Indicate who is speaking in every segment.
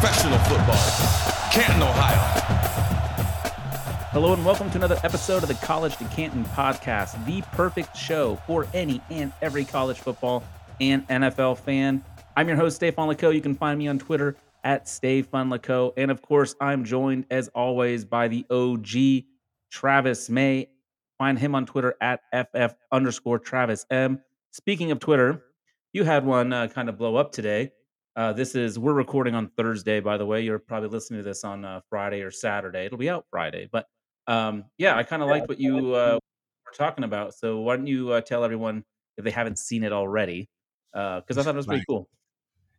Speaker 1: professional football, Canton, Ohio.
Speaker 2: Hello and welcome to another episode of the College to Canton podcast, the perfect show for any and every college football and NFL fan. I'm your host, Stay Fun You can find me on Twitter at Stay Fun And of course, I'm joined as always by the OG Travis May. Find him on Twitter at FF underscore Travis M. Speaking of Twitter, you had one uh, kind of blow up today. Uh, this is, we're recording on Thursday, by the way. You're probably listening to this on uh, Friday or Saturday. It'll be out Friday. But um, yeah, I kind of liked what you uh, were talking about. So why don't you uh, tell everyone if they haven't seen it already? Because I thought it was pretty cool.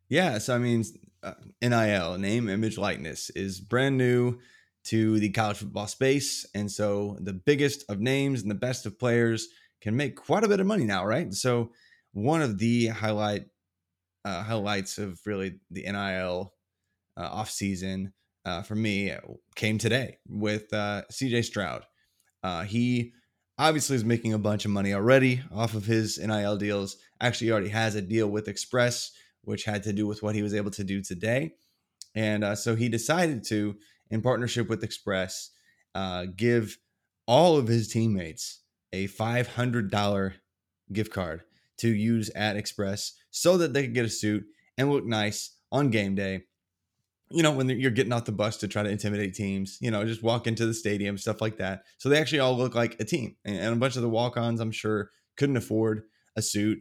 Speaker 3: Yeah. So, I mean, uh, NIL, name, image, likeness, is brand new to the college football space. And so the biggest of names and the best of players can make quite a bit of money now, right? So one of the highlight uh, highlights of really the NIL uh, off season uh, for me came today with uh, CJ Stroud. Uh, he obviously is making a bunch of money already off of his NIL deals. Actually, already has a deal with Express, which had to do with what he was able to do today. And uh, so he decided to in partnership with Express, uh, give all of his teammates a $500 gift card to use at Express so that they could get a suit and look nice on game day. You know, when you're getting off the bus to try to intimidate teams, you know, just walk into the stadium, stuff like that. So they actually all look like a team. And a bunch of the walk ons, I'm sure, couldn't afford a suit.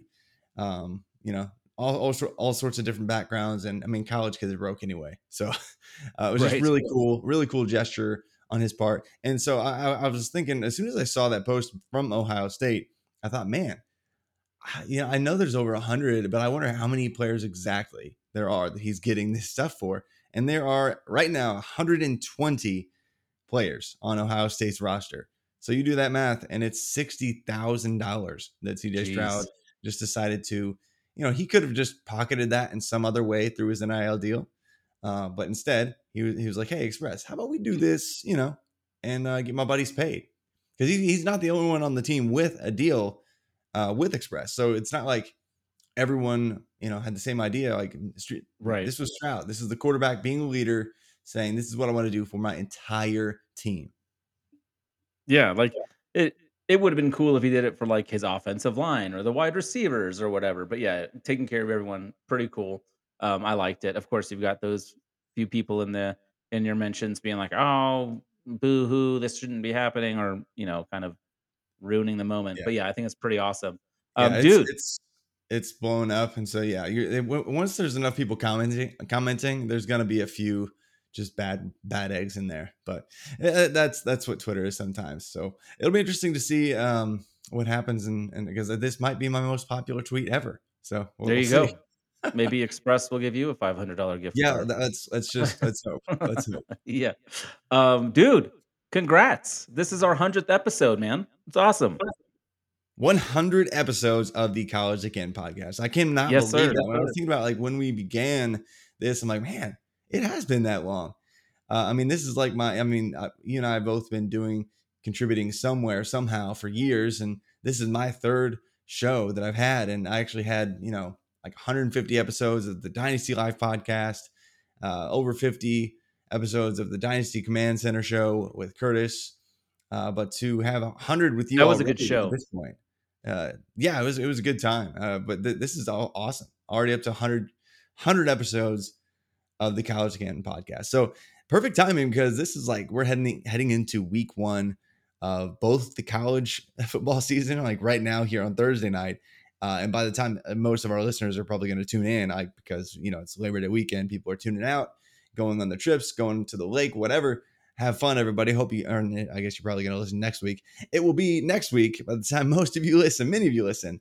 Speaker 3: Um, you know, all, all, all sorts of different backgrounds. And I mean, college kids are broke anyway. So uh, it was right. just really cool, really cool gesture on his part. And so I, I, was thinking, as soon as I saw that post from Ohio State, I thought, man, you know, I know there's over 100, but I wonder how many players exactly there are that he's getting this stuff for. And there are right now 120 players on Ohio State's roster. So you do that math, and it's $60,000 that CJ Jeez. Stroud just decided to you know, he could have just pocketed that in some other way through his NIL deal. Uh, but instead, he was, he was like, hey, Express, how about we do this, you know, and uh, get my buddies paid? Because he, he's not the only one on the team with a deal uh, with Express. So it's not like everyone, you know, had the same idea. Like,
Speaker 2: right.
Speaker 3: This was Stroud. This is the quarterback being a leader saying, this is what I want to do for my entire team.
Speaker 2: Yeah. Like, it, it would have been cool if he did it for like his offensive line or the wide receivers or whatever. But yeah, taking care of everyone, pretty cool. Um, I liked it. Of course, you've got those few people in the in your mentions being like, "Oh, boo hoo, this shouldn't be happening," or you know, kind of ruining the moment. Yeah. But yeah, I think it's pretty awesome, um,
Speaker 3: yeah, it's,
Speaker 2: dude.
Speaker 3: It's it's blown up, and so yeah, once there's enough people commenting, commenting, there's gonna be a few just bad bad eggs in there. But uh, that's that's what Twitter is sometimes. So it'll be interesting to see um, what happens, and because this might be my most popular tweet ever. So
Speaker 2: we'll, there you we'll go. Maybe Express will give you a five hundred dollar gift.
Speaker 3: Yeah,
Speaker 2: card.
Speaker 3: let's just let's hope. Let's hope.
Speaker 2: yeah, um, dude, congrats! This is our hundredth episode, man. It's awesome.
Speaker 3: 100 episodes of the College Again podcast. I cannot yes, believe sir. that. When I was thinking about like when we began this, I'm like, man, it has been that long. Uh, I mean, this is like my, I mean, uh, you and I have both been doing, contributing somewhere, somehow for years. And this is my third show that I've had. And I actually had, you know, like 150 episodes of the Dynasty Life podcast, uh, over 50 episodes of the Dynasty Command Center show with Curtis. Uh, but to have a 100 with you,
Speaker 2: that was a good show.
Speaker 3: At this point, uh, yeah, it was it was a good time. Uh, but th- this is all awesome. Already up to 100, 100 episodes of the College Canton podcast. So perfect timing because this is like we're heading heading into week one of both the college football season, like right now here on Thursday night. Uh, and by the time uh, most of our listeners are probably going to tune in, I because you know it's Labor Day weekend, people are tuning out, going on the trips, going to the lake, whatever. Have fun, everybody. Hope you earn it. I guess you're probably going to listen next week. It will be next week by the time most of you listen, many of you listen,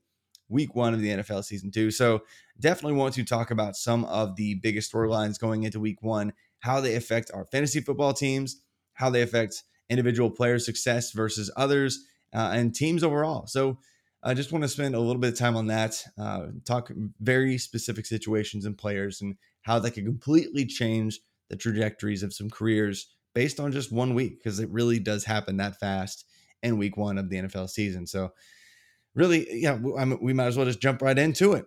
Speaker 3: week one of the NFL season two. So definitely want to talk about some of the biggest storylines going into week one, how they affect our fantasy football teams, how they affect individual player success versus others, uh, and teams overall. So I just want to spend a little bit of time on that, uh, talk very specific situations and players and how that could completely change the trajectories of some careers based on just one week, because it really does happen that fast in week one of the NFL season. So, really, yeah, I mean, we might as well just jump right into it.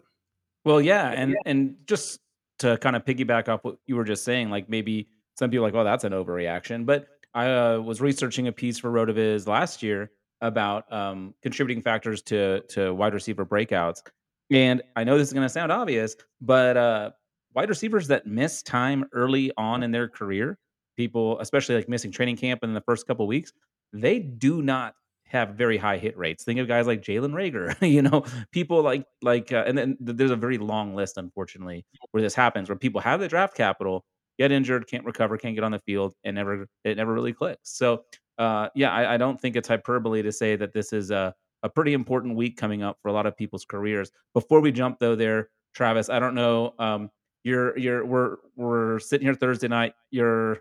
Speaker 2: Well, yeah, and and just to kind of piggyback off what you were just saying, like maybe some people are like, well, that's an overreaction, but I uh, was researching a piece for Rotoviz last year about um, contributing factors to to wide receiver breakouts, and I know this is going to sound obvious, but uh, wide receivers that miss time early on in their career, people, especially like missing training camp in the first couple weeks, they do not have very high hit rates. Think of guys like Jalen Reagor, you know, people like like, uh, and then there's a very long list, unfortunately, where this happens, where people have the draft capital, get injured, can't recover, can't get on the field, and never it never really clicks. So, uh, yeah, I, I don't think it's hyperbole to say that this is a a pretty important week coming up for a lot of people's careers. Before we jump though, there, Travis, I don't know. Um, you're you're we're we're sitting here Thursday night. You're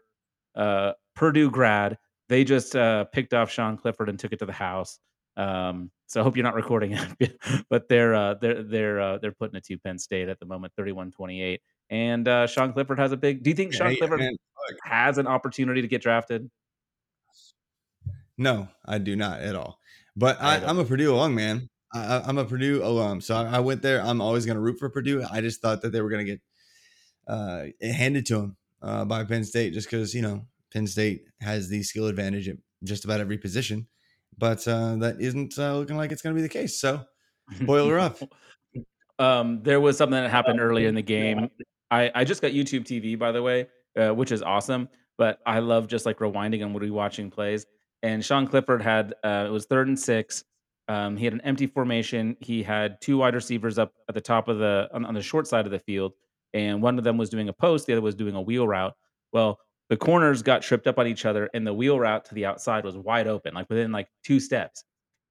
Speaker 2: uh, Purdue grad they just uh, picked off Sean Clifford and took it to the house. Um, so I hope you're not recording it, but they're uh, they're they're uh, they're putting it to Penn State at the moment, 31-28. And uh, Sean Clifford has a big. Do you think Sean Clifford man, has an opportunity to get drafted?
Speaker 3: No, I do not at all. But I, am a Purdue alum, man. I, am a Purdue alum, so I, I went there. I'm always going to root for Purdue. I just thought that they were going to get uh, handed to him uh, by Penn State, just because you know Penn State has the skill advantage at just about every position, but uh, that isn't uh, looking like it's going to be the case. So, boiler up.
Speaker 2: Um, there was something that happened earlier in the game. I, I just got YouTube TV, by the way, uh, which is awesome. But I love just like rewinding and rewatching plays. And Sean Clifford had uh, it was third and six. Um, he had an empty formation. He had two wide receivers up at the top of the on, on the short side of the field, and one of them was doing a post, the other was doing a wheel route. Well, the corners got tripped up on each other, and the wheel route to the outside was wide open, like within like two steps.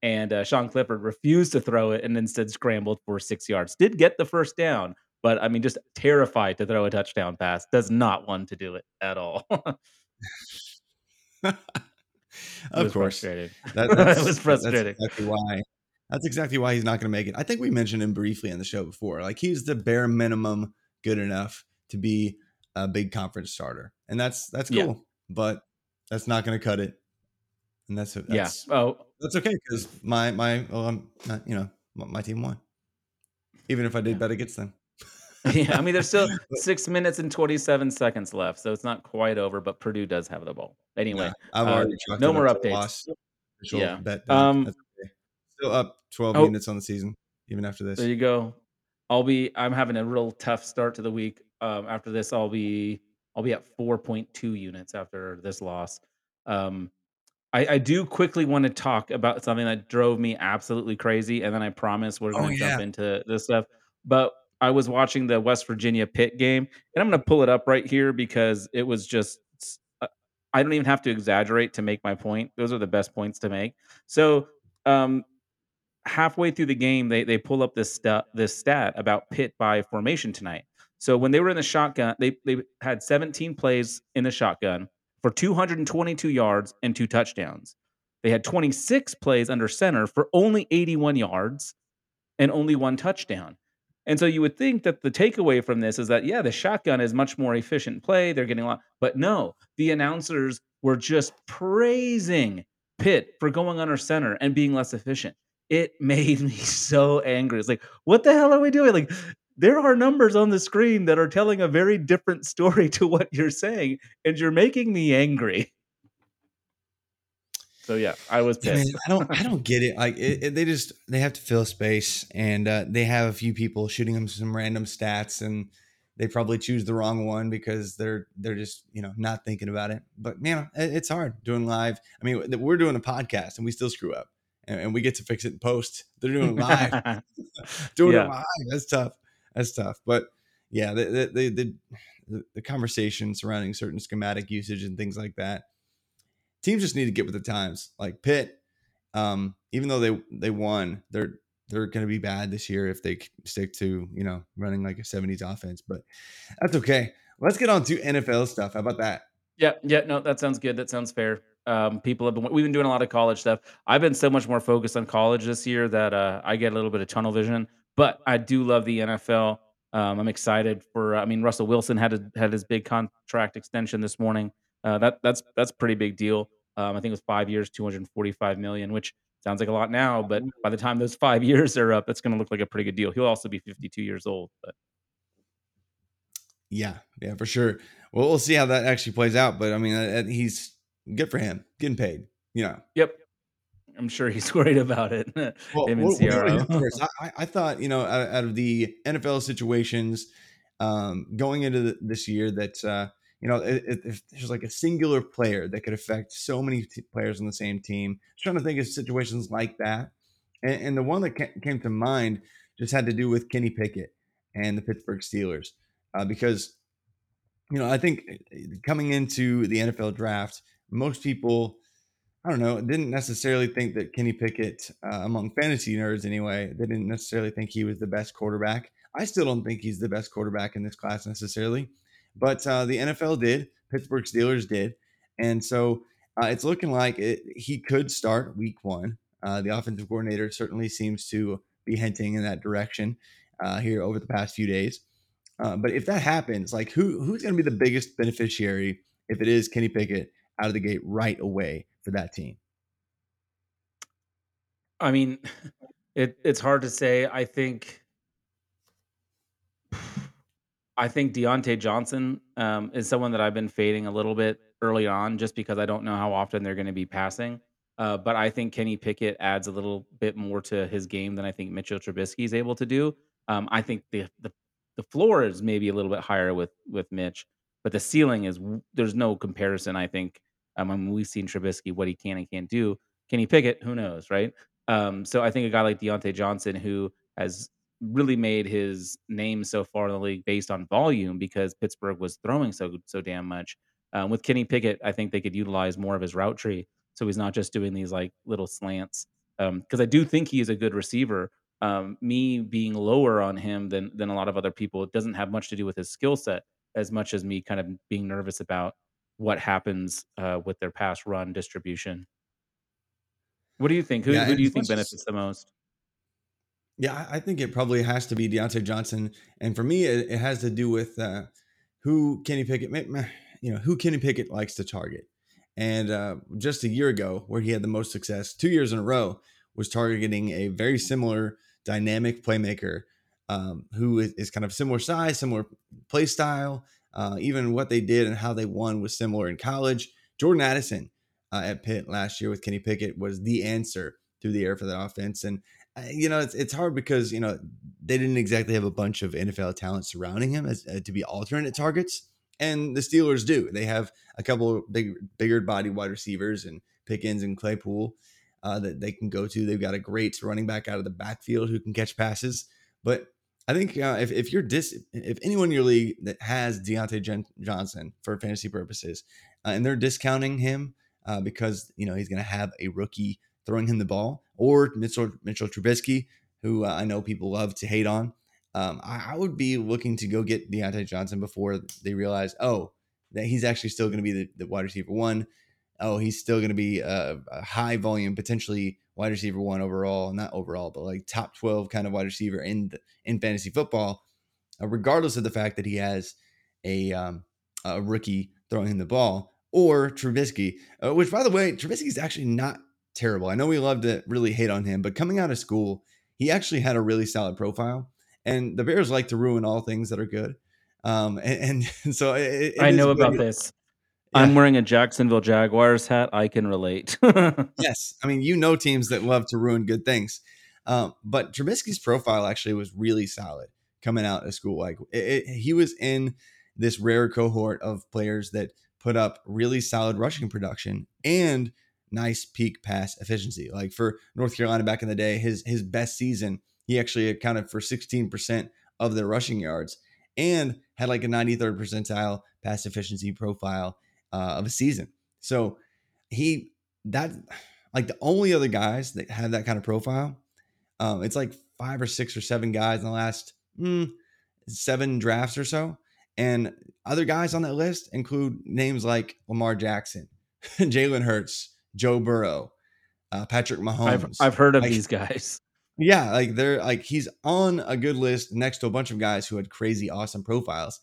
Speaker 2: And uh, Sean Clifford refused to throw it and instead scrambled for six yards. Did get the first down, but I mean, just terrified to throw a touchdown pass. Does not want to do it at all.
Speaker 3: of course.
Speaker 2: That, it was frustrating.
Speaker 3: That's exactly why. That's exactly why he's not going to make it. I think we mentioned him briefly in the show before. Like he's the bare minimum good enough to be a big conference starter, and that's that's cool. Yeah. But that's not going to cut it, and that's, that's
Speaker 2: yeah. Oh,
Speaker 3: that's okay because my my well, I'm not, you know my team won, even if I did yeah. bet against them.
Speaker 2: yeah, I mean, there's still six minutes and 27 seconds left, so it's not quite over. But Purdue does have the ball anyway. Yeah,
Speaker 3: I've uh, already uh,
Speaker 2: no more updates.
Speaker 3: Yeah, bet, um, okay. still up 12 oh, units on the season, even after this.
Speaker 2: There you go. I'll be. I'm having a real tough start to the week. Um, after this, I'll be I'll be at 4.2 units after this loss. Um, I, I, do quickly want to talk about something that drove me absolutely crazy, and then I promise we're going to oh, yeah. jump into this stuff. But I was watching the West Virginia Pitt game, and I'm going to pull it up right here because it was just. Uh, I don't even have to exaggerate to make my point. Those are the best points to make. So, um, halfway through the game, they they pull up this stat this stat about Pitt by formation tonight, so when they were in the shotgun, they they had 17 plays in the shotgun for 222 yards and two touchdowns. They had 26 plays under center for only 81 yards and only one touchdown. And so you would think that the takeaway from this is that yeah, the shotgun is much more efficient play. They're getting a lot, but no, the announcers were just praising Pitt for going under center and being less efficient. It made me so angry. It's like, what the hell are we doing? Like, there are numbers on the screen that are telling a very different story to what you're saying, and you're making me angry. So yeah, I was
Speaker 3: Yeah, man,
Speaker 2: pissed.
Speaker 3: I don't, I don't get it. Like it, it- they just they have to fill space, and uh, they have a few people shooting them some random stats, and they probably choose the wrong one because they're they're just you know not thinking about it. But man, it, it's hard doing live. I mean, we're doing a podcast, and we still screw up, and, and we get to fix it in post. They're doing it live, doing
Speaker 2: Yeah.
Speaker 3: it live. That's tough. That's tough. But yeah, the the the, the, conversation surrounding certain schematic usage and things like that. Teams just need to get with the times. Like Pitt, um, even though they they won, they're they're going to be bad this year if they stick to you know running like a 70s offense. But that's okay. Let's get on to NFL stuff. How about that?
Speaker 2: Yeah, yeah, no, that sounds good. That sounds fair. Um, people have been we've been doing a lot of college stuff. I've been so much more focused on college this year that uh, I get a little bit of tunnel vision. But I do love the NFL. Um, I'm excited for. I mean, Russell Wilson had a, had his big contract extension this morning. Uh, that that's that's a pretty big deal. Um, I think it was five years, 245 million, which sounds like a lot now, but by the time those five years are up, it's going to look like a pretty good deal. He'll also be 52 years old. But
Speaker 3: Yeah, yeah, for sure. Well, we'll see how that actually plays out. But I mean, uh, uh, he's good for him, getting paid. You know,
Speaker 2: yep, I'm sure he's worried about it.
Speaker 3: Well,
Speaker 2: Him and
Speaker 3: what- what do you wanna
Speaker 2: CRO.
Speaker 3: I, I- thought, you know, out, out of the NFL situations um, going into the, this year, that uh, you know, if there's like a singular player that could affect so many t- players on the same team, I was trying to think of situations like that, and, and the one that ca- came to mind just had to do with Kenny Pickett and the Pittsburgh Steelers, uh, because you know, I think uh, coming into the NFL draft, most people I don't know, didn't necessarily think that Kenny Pickett, uh, among fantasy nerds anyway, they didn't necessarily think he was the best quarterback. I still don't think he's the best quarterback in this class necessarily, but uh, the NFL did, Pittsburgh Steelers did, and so uh, it's looking like it, he could start Week One. Uh, the offensive coordinator certainly seems to be hinting in that direction uh, here over the past few days. Uh, but if that happens, like who who's going to be the biggest beneficiary if it is Kenny Pickett out of the gate right away for that team?
Speaker 2: I mean, it it's hard to say. I think I think Diontae Johnson um, is someone that I've been fading a little bit early on, just because I don't know how often they're going to be passing. Uh, but I think Kenny Pickett adds a little bit more to his game than I think Mitchell Trubisky is able to do. Um, I think the, the the floor is maybe a little bit higher with with Mitch, but the ceiling is there's no comparison. I think um, I mean, we've seen Trubisky what he can and can't do. Kenny Pickett, who knows, right? Um, so I think a guy like Diontae Johnson, who has really made his name so far in the league based on volume because Pittsburgh was throwing so so damn much. Um, with Kenny Pickett, I think they could utilize more of his route tree, so he's not just doing these like little slants. Because I do think he is a good receiver. Um, me being lower on him than than a lot of other people, it doesn't have much to do with his skill set as much as me kind of being nervous about what happens uh, with their pass run distribution. What do you think? Who,
Speaker 3: Yeah,
Speaker 2: who do you think benefits the most?
Speaker 3: Yeah, I think it probably has to be Diontae Johnson, and for me, it, it has to do with uh, who Kenny Pickett, you know, who Kenny Pickett likes to target. And uh, just a year ago, where he had the most success, two years in a row, was targeting a very similar dynamic playmaker um, who is, is kind of similar size, similar play style. Uh, even what they did and how they won was similar in college. Jordan Addison uh, at Pitt last year with Kenny Pickett was the answer through the air for that offense. And uh, you know, it's it's hard because you know they didn't exactly have a bunch of NFL talent surrounding him as uh, to be alternate targets, and the Steelers do. They have a couple of big, bigger body wide receivers and Pickens and Claypool uh, that they can go to. They've got a great running back out of the backfield who can catch passes. But I think uh, if if you're dis, if anyone in your league that has Diontae Jen- Johnson for fantasy purposes, uh, and they're discounting him uh, because you know he's going to have a rookie throwing him the ball, or Mitchell Mitchell Trubisky, who uh, I know people love to hate on. Um, I, I would be looking to go get Diontae Johnson before they realize, oh, that he's actually still going to be the, the wide receiver one. Oh, he's still going to be a, a high volume, potentially wide receiver one overall, not overall, but like top twelve kind of wide receiver in the, in fantasy football, uh, regardless of the fact that he has a um, a rookie throwing him the ball or Trubisky, uh, which by the way, Trubisky is actually not terrible. I know we love to really hate on him, but coming out of school, he actually had a really solid profile. And the Bears like to ruin all things that are good. Um, and, and so it, it
Speaker 2: I know about this.
Speaker 3: Yeah.
Speaker 2: I'm wearing a Jacksonville Jaguars hat. I can relate.
Speaker 3: yes, I mean you know teams that love to ruin good things, um, but Trubisky's profile actually was really solid coming out of school. Like it, it, he was in this rare cohort of players that put up really solid rushing production and nice peak pass efficiency. Like for North Carolina back in the day, his his best season, he actually accounted for 16% of their rushing yards and had like a 93rd percentile pass efficiency profile uh, of a season. So he that like the only other guys that have that kind of profile, um, it's like five or six or seven guys in the last mm, seven drafts or so. And other guys on that list include names like Lamar Jackson, Jalen Hurts, Joe Burrow, uh, Patrick Mahomes.
Speaker 2: I've, I've heard of
Speaker 3: Like,
Speaker 2: these guys.
Speaker 3: yeah, like they're like he's on a good list next to a bunch of guys who had crazy awesome profiles.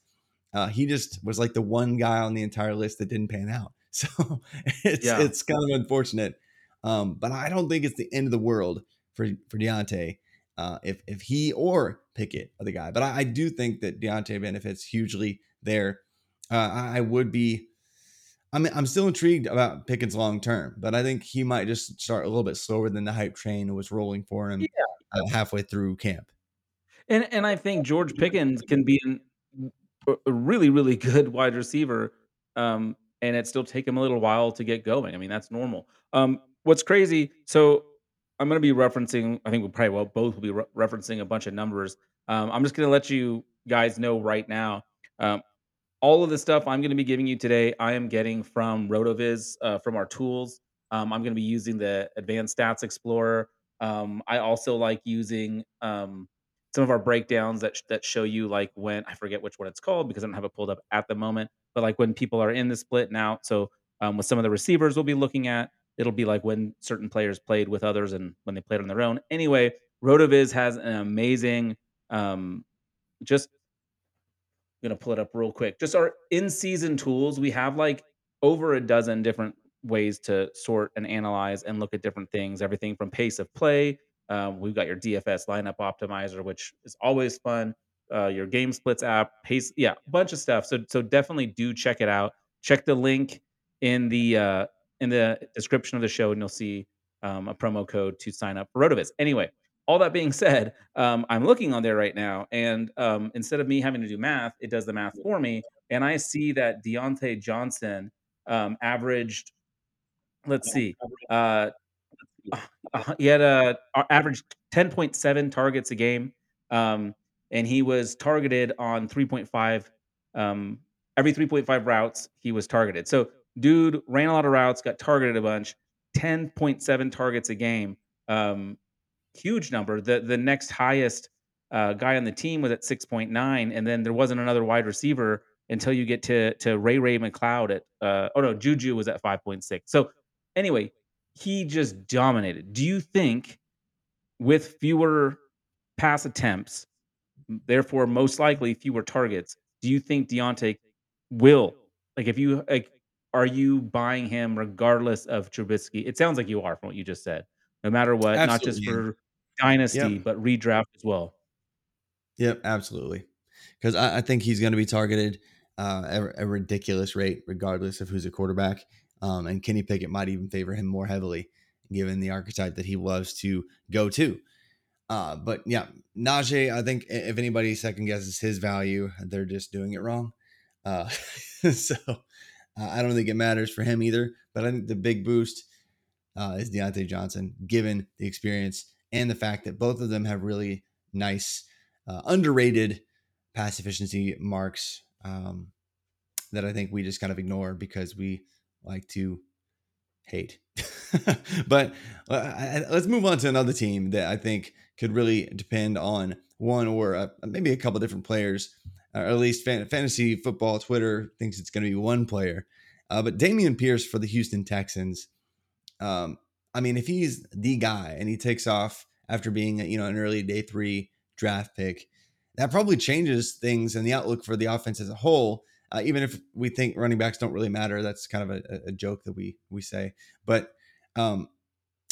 Speaker 3: Uh, he just was like the one guy on the entire list that didn't pan out. So it's
Speaker 2: Yeah.
Speaker 3: it's kind of unfortunate. Um, but I don't think it's the end of the world for for Diontae uh, if if he or Pickett are the guy. But I, I do think that Diontae benefits hugely there. Uh, I, I would be. I mean, I'm still intrigued about Pickett's long term, but I think he might just start a little bit slower than the hype train was rolling for him uh, halfway through camp.
Speaker 2: And and I think George Pickens can be an, a really really good wide receiver, um, and it still take him a little while to get going. I mean that's normal. Um, what's crazy? So I'm going to be referencing. I think we probably will both will be re- referencing a bunch of numbers. Um, I'm just going to let you guys know right now. Um, all of the stuff I'm going to be giving you today, I am getting from Rotoviz uh, from our tools. Um, I'm going to be using the Advanced Stats Explorer. Um, I also like using um, some of our breakdowns that that show you like when I forget which one it's called because I don't have it pulled up at the moment. But like when people are in the split and out. So um, with some of the receivers, we'll be looking at it'll be like when certain players played with others and when they played on their own. Anyway, Rotoviz has an amazing um, just I'm gonna pull it up real quick. Just our in-season tools. We have like over a dozen different ways to sort and analyze and look at different things. Everything from pace of play. Um, we've got your DFS lineup optimizer, which is always fun. Uh, your game splits app, pace, yeah, a bunch of stuff. So so definitely do check it out. Check the link in the uh, in the description of the show, and you'll see um, a promo code to sign up for Rotoviz. Anyway, all that being said, um, I'm looking on there right now, and um, instead of me having to do math, it does the math for me, and I see that Diontae Johnson um, averaged, let's see, uh, uh, he had a average 10.7 targets a game, um, and he was targeted on 3.5 um, every 3.5 routes he was targeted. So, dude ran a lot of routes, got targeted a bunch, 10.7 targets a game. Um, huge number. The the next highest uh, guy on the team was at 6.9, and then there wasn't another wide receiver until you get to to Ray-Ray McCloud at uh, oh no, Juju was at 5.6. So anyway, he just dominated. Do you think with fewer pass attempts, therefore most likely fewer targets, do you think Diontae will like if you like are you buying him regardless of Trubisky? It sounds like you are from what you just said. No matter what, not just for dynasty,
Speaker 3: Yep.
Speaker 2: but redraft as well.
Speaker 3: Yep, absolutely. Because I, I think he's going to be targeted uh, at a ridiculous rate, regardless of who's a quarterback. Um, and Kenny Pickett might even favor him more heavily, given the archetype that he loves to go to. Uh, but yeah, Najee, I think if anybody second guesses his value, they're just doing it wrong. Uh, so uh, I don't think it matters for him either. But I think the big boost uh, is Diontae Johnson, given the experience and the fact that both of them have really nice, uh, underrated pass efficiency marks um, that I think we just kind of ignore because we like to hate. but uh, let's move on to another team that I think could really depend on one or uh, maybe a couple different players, or at least fan- fantasy football Twitter thinks it's going to be one player. Uh, but Dameon Pierce for the Houston Texans. Um, I mean, if he's the guy and he takes off after being, you know, an early day three draft pick, that probably changes things and the outlook for the offense as a whole. Uh, even if we think running backs don't really matter, that's kind of a, a joke that we we say. But um,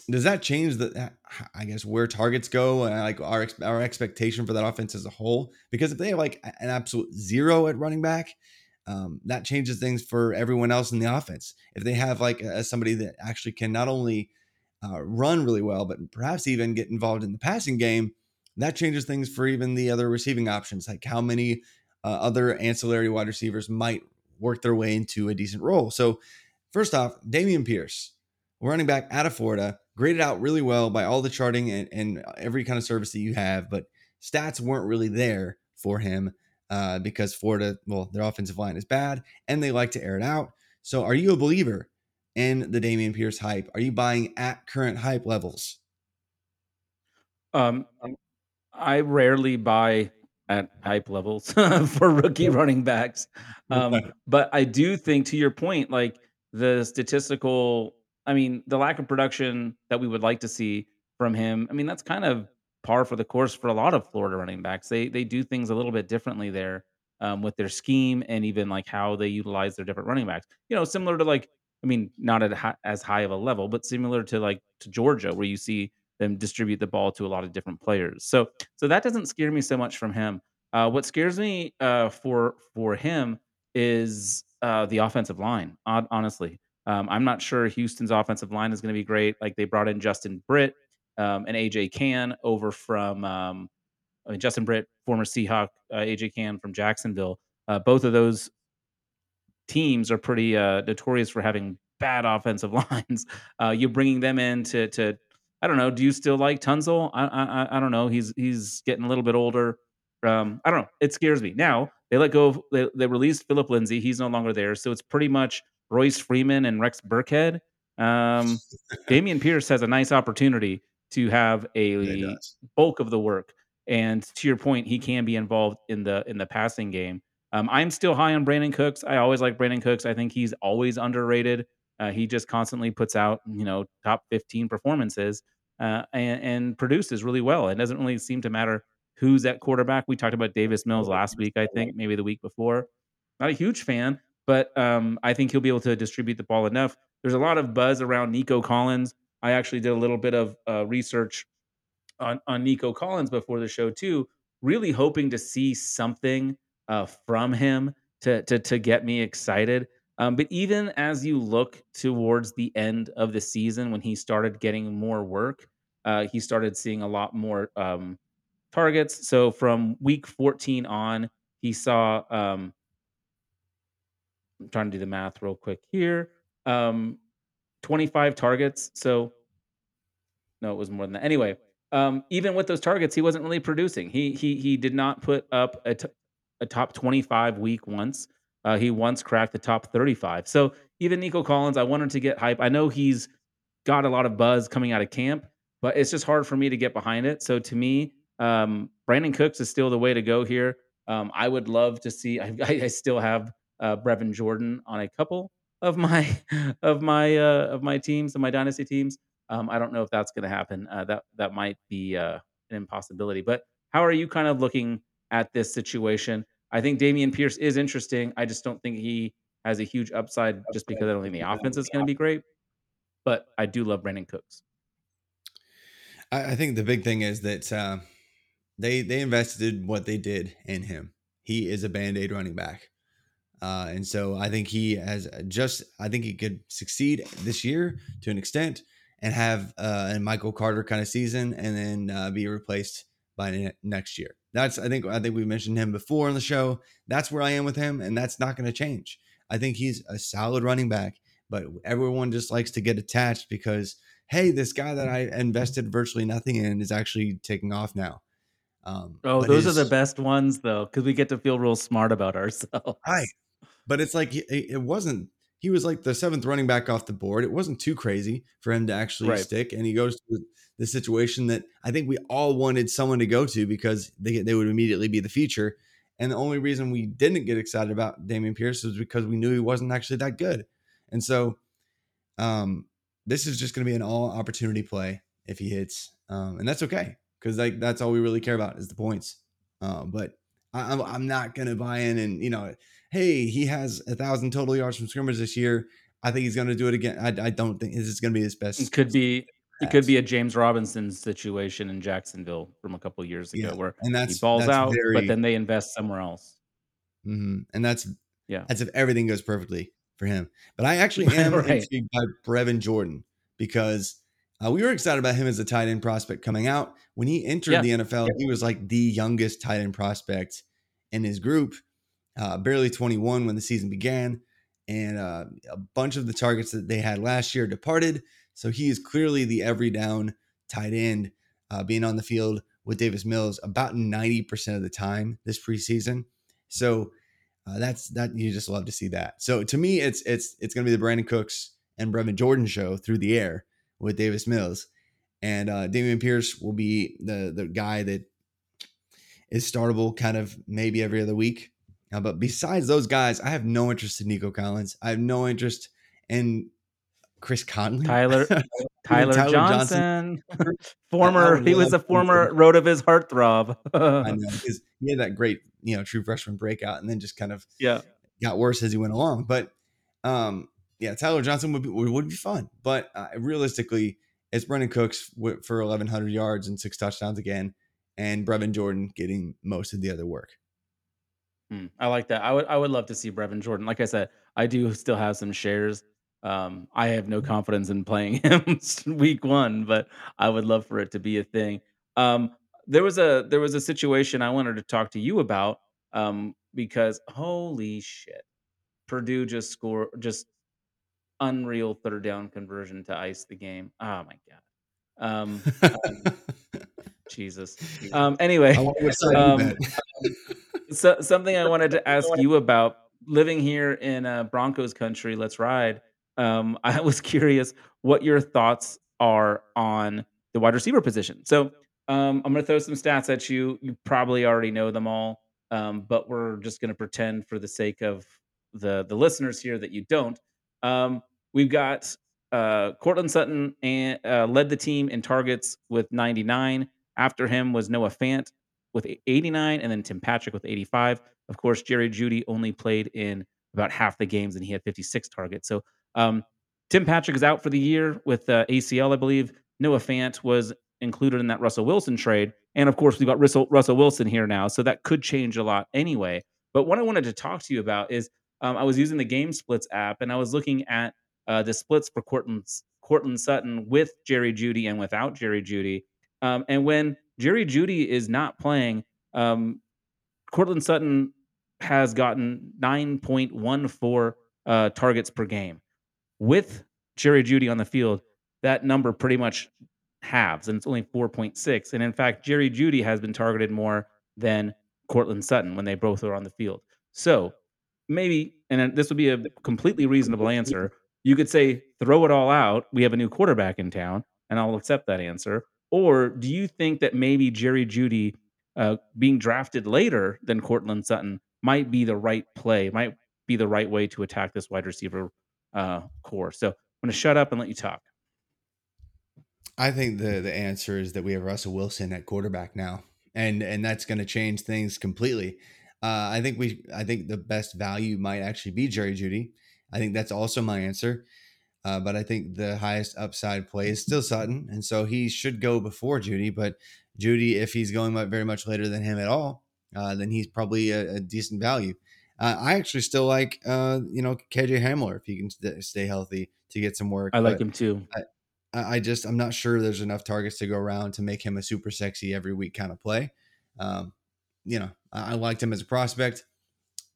Speaker 3: does that change the I guess where targets go and like our our expectation for that offense as a whole? Because if they have like an absolute zero at running back, um, that changes things for everyone else in the offense. If they have like a, somebody that actually can not only uh, run really well, but perhaps even get involved in the passing game, that changes things for even the other receiving options. Like how many uh, other ancillary wide receivers might work their way into a decent role. So, first off, Dameon Pierce, running back out of Florida, graded out really well by all the charting and, and every kind of service that you have, but stats weren't really there for him uh, because Florida, well, their offensive line is bad and they like to air it out. So, are you a believer in the Dameon Pierce hype? Are you buying at current hype levels?
Speaker 2: Um, I rarely buy at hype levels for rookie running backs. Um, but I do think, to your point, like the statistical, I mean, the lack of production that we would like to see from him. I mean, that's kind of par for the course for a lot of Florida running backs. They they do things a little bit differently there um, with their scheme and even like how they utilize their different running backs. You know, similar to like, I mean, not at as high of a level, but similar to like to Georgia, where you see them distribute the ball to a lot of different players. So so that doesn't scare me so much from him. Uh, what scares me uh, for for him is uh, the offensive line. Honestly, um, I'm not sure Houston's offensive line is going to be great. Like they brought in Justin Britt um, and AJ Cann over from um, I mean, Justin Britt, former Seahawk, uh, AJ Cann from Jacksonville. Uh, both of those teams are pretty uh, notorious for having bad offensive lines. you're bringing them in to to I don't know. Do you still like Tunsil? I, I I don't know. He's he's getting a little bit older. Um, I don't know. It scares me. Now they let go. Of, they, they released Phillip Lindsay. He's no longer there. So it's pretty much Royce Freeman and Rex Burkhead. Um, Dameon Pierce has a nice opportunity to have a bulk of the work. And to your point, he can be involved in the in the passing game. Um, I'm still high on Brandin Cooks. I always like Brandin Cooks. I think he's always underrated. Uh, he just constantly puts out, you know, top 15 performances uh, and, and, produces really well. It doesn't really seem to matter who's at quarterback. We talked about Davis Mills last week, I think, maybe the week before. Not a huge fan, but um, I think he'll be able to distribute the ball enough. There's a lot of buzz around Nico Collins. I actually did a little bit of uh, research on, on Nico Collins before the show too, really hoping to see something uh, from him to, to to get me excited. Um, but even as you look towards the end of the season, when he started getting more work, uh, he started seeing a lot more um, targets. So from week 14 on, he saw. Um, I'm trying to do the math real quick here. Um, 25 targets. So no, it was more than that. Anyway, um, even with those targets, he wasn't really producing. He he he did not put up a, t- a top 25 week once. Uh, he once cracked the top 35. So even Nico Collins, I wanted to get hype. I know he's got a lot of buzz coming out of camp, but it's just hard for me to get behind it. So to me, um, Brandin Cooks is still the way to go here. Um, I would love to see. I, I still have uh, Brevin Jordan on a couple of my of my uh, of my teams of my dynasty teams. Um, I don't know if that's going to happen. Uh, that that might be uh, an impossibility. But how are you kind of looking at this situation? I think Dameon Pierce is interesting. I just don't think he has a huge upside just because I don't think the offense is going to be great. But I do love Brandin Cooks.
Speaker 3: I, I think the big thing is that uh, they they invested what they did in him. He is a band aid running back. Uh, and so I think he has just, I think he could succeed this year to an extent and have uh, a Michael Carter kind of season and then uh, be replaced by next year. That's I think I think we mentioned him before on the show. That's where I am with him, and that's not going to change. I think he's a solid running back, but everyone just likes to get attached because hey, this guy that I invested virtually nothing in is actually taking off now.
Speaker 2: Um, oh, those are the best ones though, because we get to feel real smart about ourselves.
Speaker 3: Right, but it's like it wasn't. He was like the seventh running back off the board. It wasn't too crazy for him to actually right. stick, and he goes to the situation that I think we all wanted someone to go to because they they would immediately be the feature. And the only reason we didn't get excited about Dameon Pierce was because we knew he wasn't actually that good. And so, um, this is just going to be an all opportunity play if he hits, um, and that's okay because like that's all we really care about is the points. Uh, but I, I'm I'm not going to buy in and you know, hey, he has a thousand total yards from scrimmage this year. I think he's going to do it again. I, I don't think this is going to be his best.
Speaker 2: It could be It could be a James Robinson situation in Jacksonville from a couple years ago,
Speaker 3: Yeah,
Speaker 2: where
Speaker 3: and
Speaker 2: he falls
Speaker 3: that's
Speaker 2: out, but then they invest somewhere else.
Speaker 3: mhm, and that's
Speaker 2: Yeah,
Speaker 3: as if everything goes perfectly for him. But I actually am
Speaker 2: right.
Speaker 3: intrigued by Brevin Jordan because uh, we were excited about him as a tight end prospect coming out. When he entered
Speaker 2: Yeah.
Speaker 3: the NFL, he was like the youngest tight end prospect in his group, uh, barely 21 when the season began. And uh, a bunch of the targets that they had last year departed. So he is clearly the every down tight end, uh, being on the field with Davis Mills about 90% of the time this preseason. So uh, that's that you just love to see that. So to me, it's it's it's going to be the Brandin Cooks and Brevin Jordan show through the air with Davis Mills, and uh, Dameon Pierce will be the the guy that is startable, kind of maybe every other week. Uh, but besides those guys, I have no interest in Nico Collins. I have no interest in Chris Conley,
Speaker 2: Tyler Tyler,
Speaker 3: Tyler
Speaker 2: Johnson,
Speaker 3: I
Speaker 2: former he was a former Rotoviz heartthrob.
Speaker 3: I know because he had that great, you know, true freshman breakout, and then just kind of
Speaker 2: yeah,
Speaker 3: got worse as he went along. But um, yeah, Tyler Johnson would be would, be fun. But uh, realistically, it's Brandin Cooks for 1,100 yards and six touchdowns again, and Brevin Jordan getting most of the other work.
Speaker 2: Hmm, I like that. I would I would love to see Brevin Jordan. Like I said, I do still have some shares. Um, I have no confidence in playing him week one, but I would love for it to be a thing. Um, there was a there was a situation I wanted to talk to you about um, because holy shit, Purdue just score just unreal third down conversion to ice the game. Oh my god. Um, Jesus. Um, anyway,
Speaker 3: I wonder what side you
Speaker 2: um, so something I wanted to ask you about living here in uh, Broncos country. Let's ride. Um, I was curious what your thoughts are on the wide receiver position. So um, I'm going to throw some stats at you. You probably already know them all, um, but we're just going to pretend for the sake of the the listeners here that you don't. Um, we've got uh, Courtland Sutton and uh, led the team in targets with 99. After him was Noah Fant with 89, and then Tim Patrick with 85. Of course, Jerry Jeudy only played in about half the games, and he had 56 targets. So um, Tim Patrick is out for the year with uh, ACL, I believe. Noah Fant was included in that Russell Wilson trade, and of course, we've got Russell, Russell Wilson here now, so that could change a lot anyway. But what I wanted to talk to you about is um, I was using the Game Splits app, and I was looking at uh, the splits for Courtland, Courtland Sutton with Jerry Jeudy and without Jerry Jeudy. Um, and when Jerry Jeudy is not playing, um, Courtland Sutton has gotten 9.14 uh, targets per game. With Jerry Jeudy on the field, that number pretty much halves, and it's only 4.6. And in fact, Jerry Jeudy has been targeted more than Courtland Sutton when they both are on the field. So maybe, and this would be a completely reasonable answer. You could say, throw it all out. We have a new quarterback in town, and I'll accept that answer. Or do you think that maybe Jerry Jeudy uh, being drafted later than Courtland Sutton might be the right play, might be the right way to attack this wide receiver uh, core? So I'm going to shut up and let you talk.
Speaker 3: I think the the answer is that we have Russell Wilson at quarterback now, and and that's going to change things completely. Uh, I think we I think the best value might actually be Jerry Jeudy. I think that's also my answer. Uh, but I think the highest upside play is still Sutton, and so he should go before Jeudy. But Jeudy, if he's going very much later than him at all, uh, then he's probably a, a decent value. Uh, I actually still like, uh, you know, KJ Hamler if he can st- stay healthy to get some work.
Speaker 2: I like him too.
Speaker 3: I I just I'm not sure there's enough targets to go around to make him a super sexy every week kind of play. Um, you know, I, I liked him as a prospect,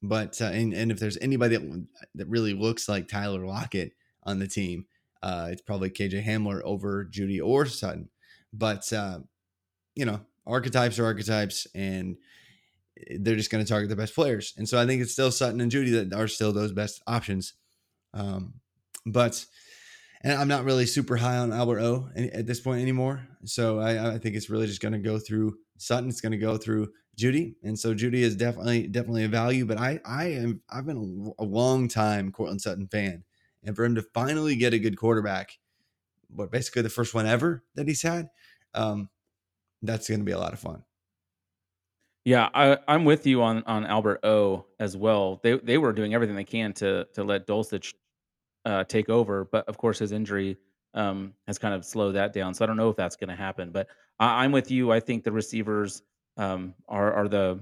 Speaker 3: but uh, and and if there's anybody that that really looks like Tyler Lockett on the team, uh, it's probably KJ Hamler over Jeudy or Sutton. But uh, you know, archetypes are archetypes, and they're just going to target the best players. And so I think it's still Sutton and Jeudy that are still those best options. Um, but and I'm not really super high on Albert O at this point anymore. So I, I think it's really just going to go through Sutton. It's going to go through Jeudy, and so Jeudy is definitely definitely a value. But I I am I've been a, long time Courtland Sutton fan, and for him to finally get a good quarterback, what basically the first one ever that he's had, um, that's going to be a lot of fun.
Speaker 2: Yeah, I, I'm with you on on Albert O as well. They they were doing everything they can to to let Dulcich uh, take over, but of course his injury um, has kind of slowed that down. So I don't know if that's going to happen. But I, I'm with you. I think the receivers um, are are the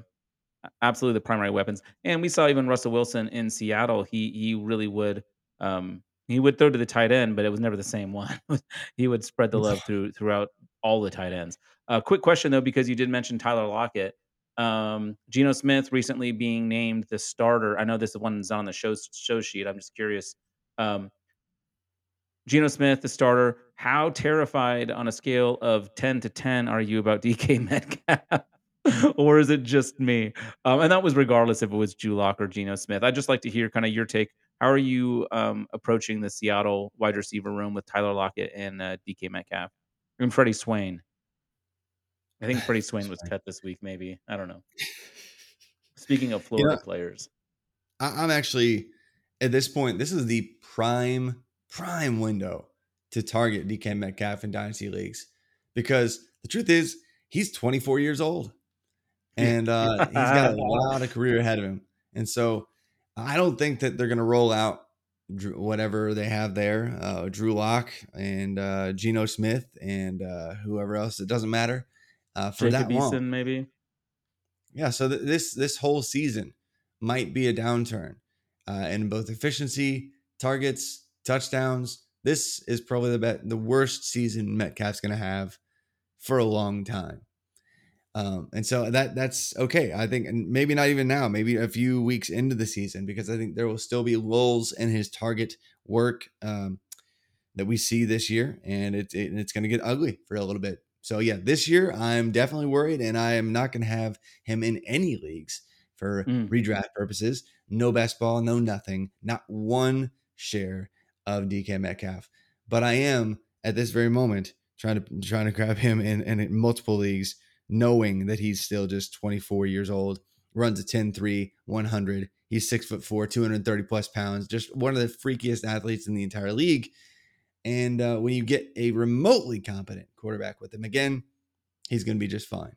Speaker 2: absolutely the primary weapons. And we saw even Russell Wilson in Seattle. He he really would um, he would throw to the tight end, but it was never the same one. he would spread the love through throughout all the tight ends. Uh, quick question though, because you did mention Tyler Lockett. Um, Geno Smith recently being named the starter. I know this is one one's on the show show sheet. I'm just curious. Um, Geno Smith, the starter. How terrified on a scale of 10 to 10 are you about DK Metcalf? or is it just me? Um, and that was regardless if it was Drew Lock or Geno Smith. I'd just like to hear kind of your take. How are you um, approaching the Seattle wide receiver room with Tyler Lockett and uh, DK Metcalf and Freddie Swain? I think Freddie Swain was cut this week, maybe. I don't know. Speaking of Florida players,
Speaker 3: I, I'm actually at this point. This is the prime prime window to target DK Metcalf in dynasty leagues because the truth is he's 24 years old and uh, he's got a lot of career ahead of him. And so I don't think that they're going to roll out whatever they have there, uh, Drew Lock and uh, Geno Smith and uh, whoever else. It doesn't matter uh, for Jacob that long. Eason,
Speaker 2: maybe.
Speaker 3: Yeah. So th- this this whole season might be a downturn uh, in both efficiency, targets, touchdowns. This is probably the be- the worst season Metcalf's going to have for a long time. Um, and so that that's okay. I think, and maybe not even now, maybe a few weeks into the season, because I think there will still be lulls in his target work um, that we see this year, and it, it it's going to get ugly for a little bit. So yeah, this year I'm definitely worried, and I am not going to have him in any leagues for mm. redraft purposes. No best ball, no nothing, not one share of DK Metcalf. But I am at this very moment trying to trying to grab him in, in multiple leagues, knowing that he's still just 24 years old, runs a 10-3, 100. He's six foot four, 230 plus pounds, just one of the freakiest athletes in the entire league. And uh, when you get a remotely competent quarterback with him again, he's going to be just fine.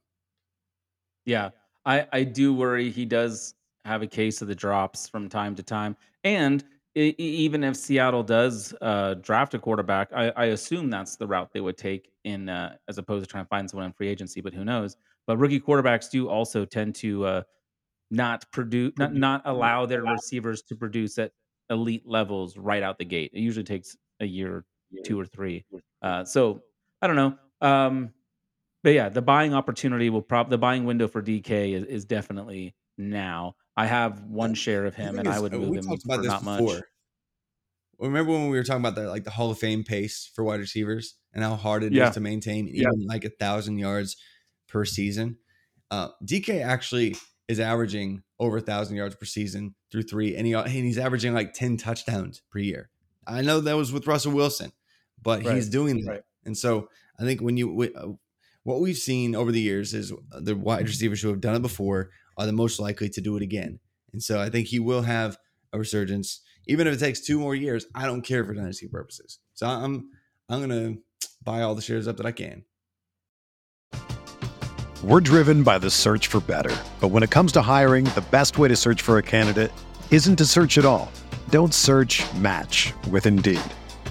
Speaker 2: Yeah, I I do worry he does have a case of the drops from time to time, and even if Seattle does uh, draft a quarterback, I, I, assume that's the route they would take in uh, as opposed to trying to find someone in free agency. But who knows? But rookie quarterbacks do also tend to uh, not produce, not not allow their receivers to produce at elite levels right out the gate. It usually takes a year, two or three. Uh, so I don't know. Um, but yeah, the buying opportunity will probably the buying window for DK is, is definitely now. I have one share of him, and I would move him for not before. much.
Speaker 3: Remember when we were talking about the like the Hall of Fame pace for wide receivers and how hard it yeah. is to maintain even yeah. like a thousand yards per season? Uh, DK actually is averaging over a thousand yards per season through three, and, he, and he's averaging like ten touchdowns per year. I know that was with Russell Wilson, but right. he's doing that, right. and so I think when you uh, what we've seen over the years is the wide receivers who have done it before are the most likely to do it again. And so I think he will have a resurgence, even if it takes two more years. I don't care for dynasty purposes. So I'm I'm gonna buy all the shares up that I can.
Speaker 4: We're driven by the search for better, but when it comes to hiring, the best way to search for a candidate isn't to search at all. Don't search. Match with Indeed.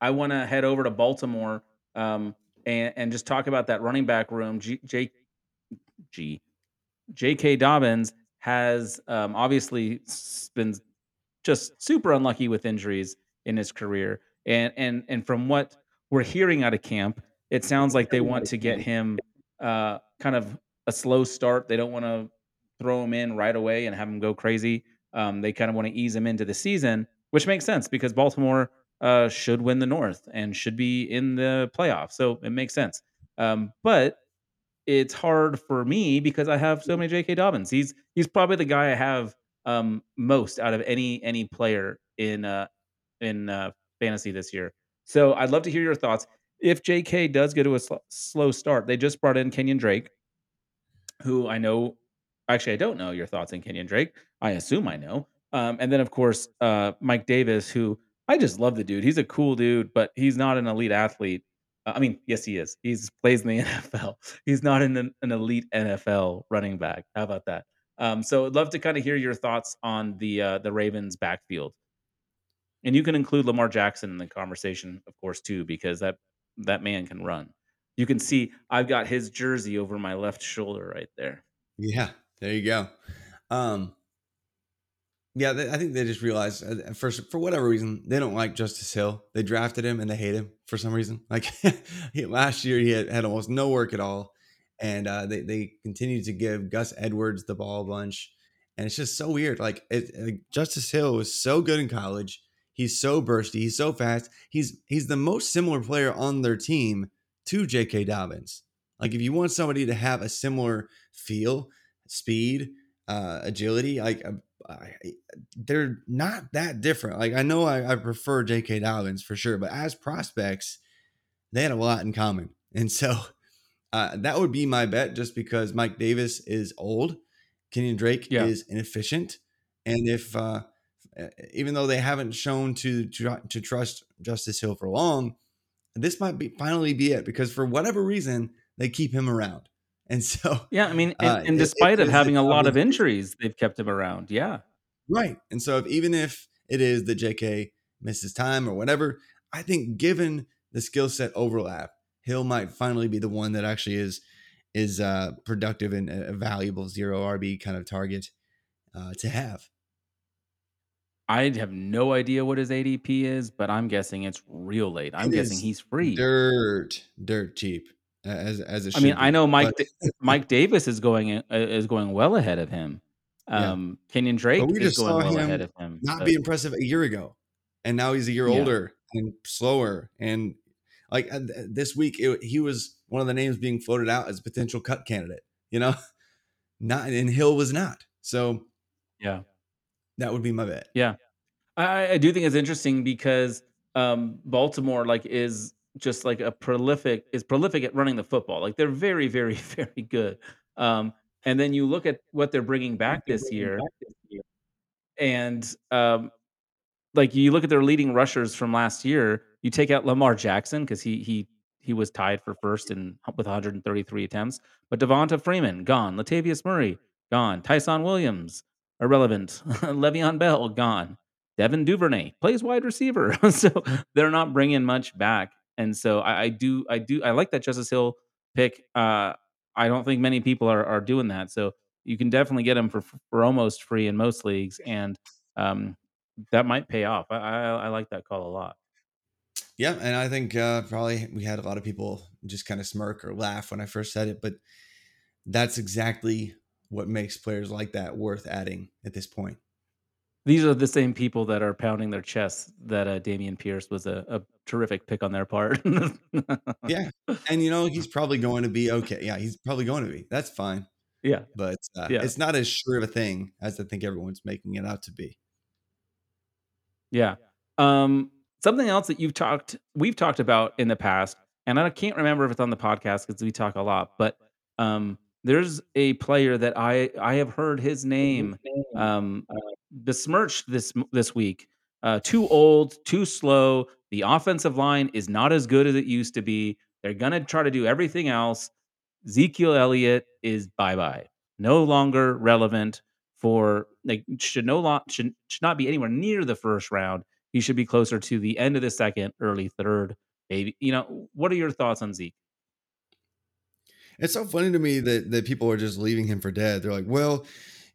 Speaker 2: I want to head over to Baltimore um, and, and just talk about that running back room. G, J, G, J.K. Dobbins has um, obviously been just super unlucky with injuries in his career, and and and from what we're hearing out of camp, it sounds like they want to get him uh, kind of a slow start. They don't want to throw him in right away and have him go crazy. Um, they kind of want to ease him into the season, which makes sense because Baltimore uh, should win the North and should be in the playoffs. So it makes sense. Um, but it's hard for me because I have so many J.K. Dobbins. He's he's probably the guy I have um, most out of any any player in uh, in uh, fantasy this year. So I'd love to hear your thoughts. If J.K. does go to a sl- slow start, they just brought in Kenyon Drake, who I know. Actually, I don't know your thoughts on Kenyon Drake. I assume I know. Um, and then of course uh, Mike Davis, who I just love the dude. He's a cool dude, but he's not an elite athlete. Uh, I mean, yes, he is. He's plays in the NFL. He's not an, an elite NFL running back. How about that? Um, so I'd love to kind of hear your thoughts on the uh, the Ravens backfield, and you can include Lamar Jackson in the conversation, of course, too, because that that man can run. You can see I've got his jersey over my left shoulder right there.
Speaker 3: Yeah, there you go. Um, yeah, they, I think they just realized uh, for for whatever reason they don't like Justice Hill. They drafted him and they hate him for some reason. Like he, last year, he had, had almost no work at all, and uh, they they continued to give Gus Edwards the ball a bunch, and it's just so weird. Like it, Justice Hill was so good in college. He's so bursty. He's so fast. He's he's the most similar player on their team to J.K. Dobbins. Like if you want somebody to have a similar feel, speed, uh, agility, like uh, I, they're not that different. Like I know I, I prefer J.K. Dobbins for sure, but as prospects, they had a lot in common, and so uh, that would be my bet. Just because Mike Davis is old, Kenyon Drake yeah. is inefficient, and if uh, even though they haven't shown to, to to trust Justice Hill for long, this might be finally be it because for whatever reason they keep him around. And so,
Speaker 2: yeah, I mean, and, uh, and despite it, of having a lot of injuries, they've kept him around. Yeah.
Speaker 3: Right. And so, if, even if it is the JK misses time or whatever, I think given the skill set overlap, Hill might finally be the one that actually is is uh, productive and a valuable zero RB kind of target uh, to have.
Speaker 2: I have no idea what his ADP is, but I'm guessing it's real late. I'm it guessing he's free.
Speaker 3: Dirt, dirt cheap as as it
Speaker 2: I mean, I know Mike but, Mike Davis is going uh, is going well ahead of him. Um, yeah. Kenyon Drake but we just is going well ahead of him.
Speaker 3: Not be impressive a year ago, and now he's a year yeah. older and slower. And like uh, this week, it, he was one of the names being floated out as a potential cut candidate. You know, not and Hill was not. So
Speaker 2: yeah,
Speaker 3: that would be my bet.
Speaker 2: Yeah, I, I do think it's interesting because um, Baltimore like is just like a prolific is prolific at running the football. Like they're very, very, very good. Um, and then you look at what they're bringing back this year, and um, like you look at their leading rushers from last year. You take out Lamar Jackson because he he he was tied for first in with 133 attempts, but Devonta Freeman gone, Latavius Murray gone, Ty'Son Williams irrelevant, Le'Veon Bell gone. Devin Duvernay plays wide receiver, so they're not bringing much back. And so I, I do, I do, I like that Justice Hill pick. Uh, I don't think many people are, are doing that. So you can definitely get him for, for almost free in most leagues. And um, that might pay off. I, I, I like that call a lot.
Speaker 3: Yeah, and I think uh, probably we had a lot of people just kind of smirk or laugh when I first said it, but that's exactly what makes players like that worth adding at this point
Speaker 2: these are the same people that are pounding their chests that uh, Dameon Pierce was a, a terrific pick on their part.
Speaker 3: yeah, and you know he's probably going to be okay. Yeah, he's probably going to be. That's fine.
Speaker 2: Yeah,
Speaker 3: but uh, yeah. it's not as sure of a thing as I think everyone's making it out to be.
Speaker 2: Yeah. Um, something else that you've talked, we've talked about in the past, and I can't remember if it's on the podcast because we talk a lot, but um, there's a player that I I have heard his name um, besmirched this this week. Uh, too old, too slow, The offensive line is not as good as it used to be. They're to try to do everything else. Ezekiel Elliott is bye bye. No longer relevant for like should no lo- should should not be anywhere near the first round. He should be closer to the end of the second, early third, maybe. You know, what are your thoughts on Zeke?
Speaker 3: It's so funny to me that that people are just leaving him for dead. They're like, well,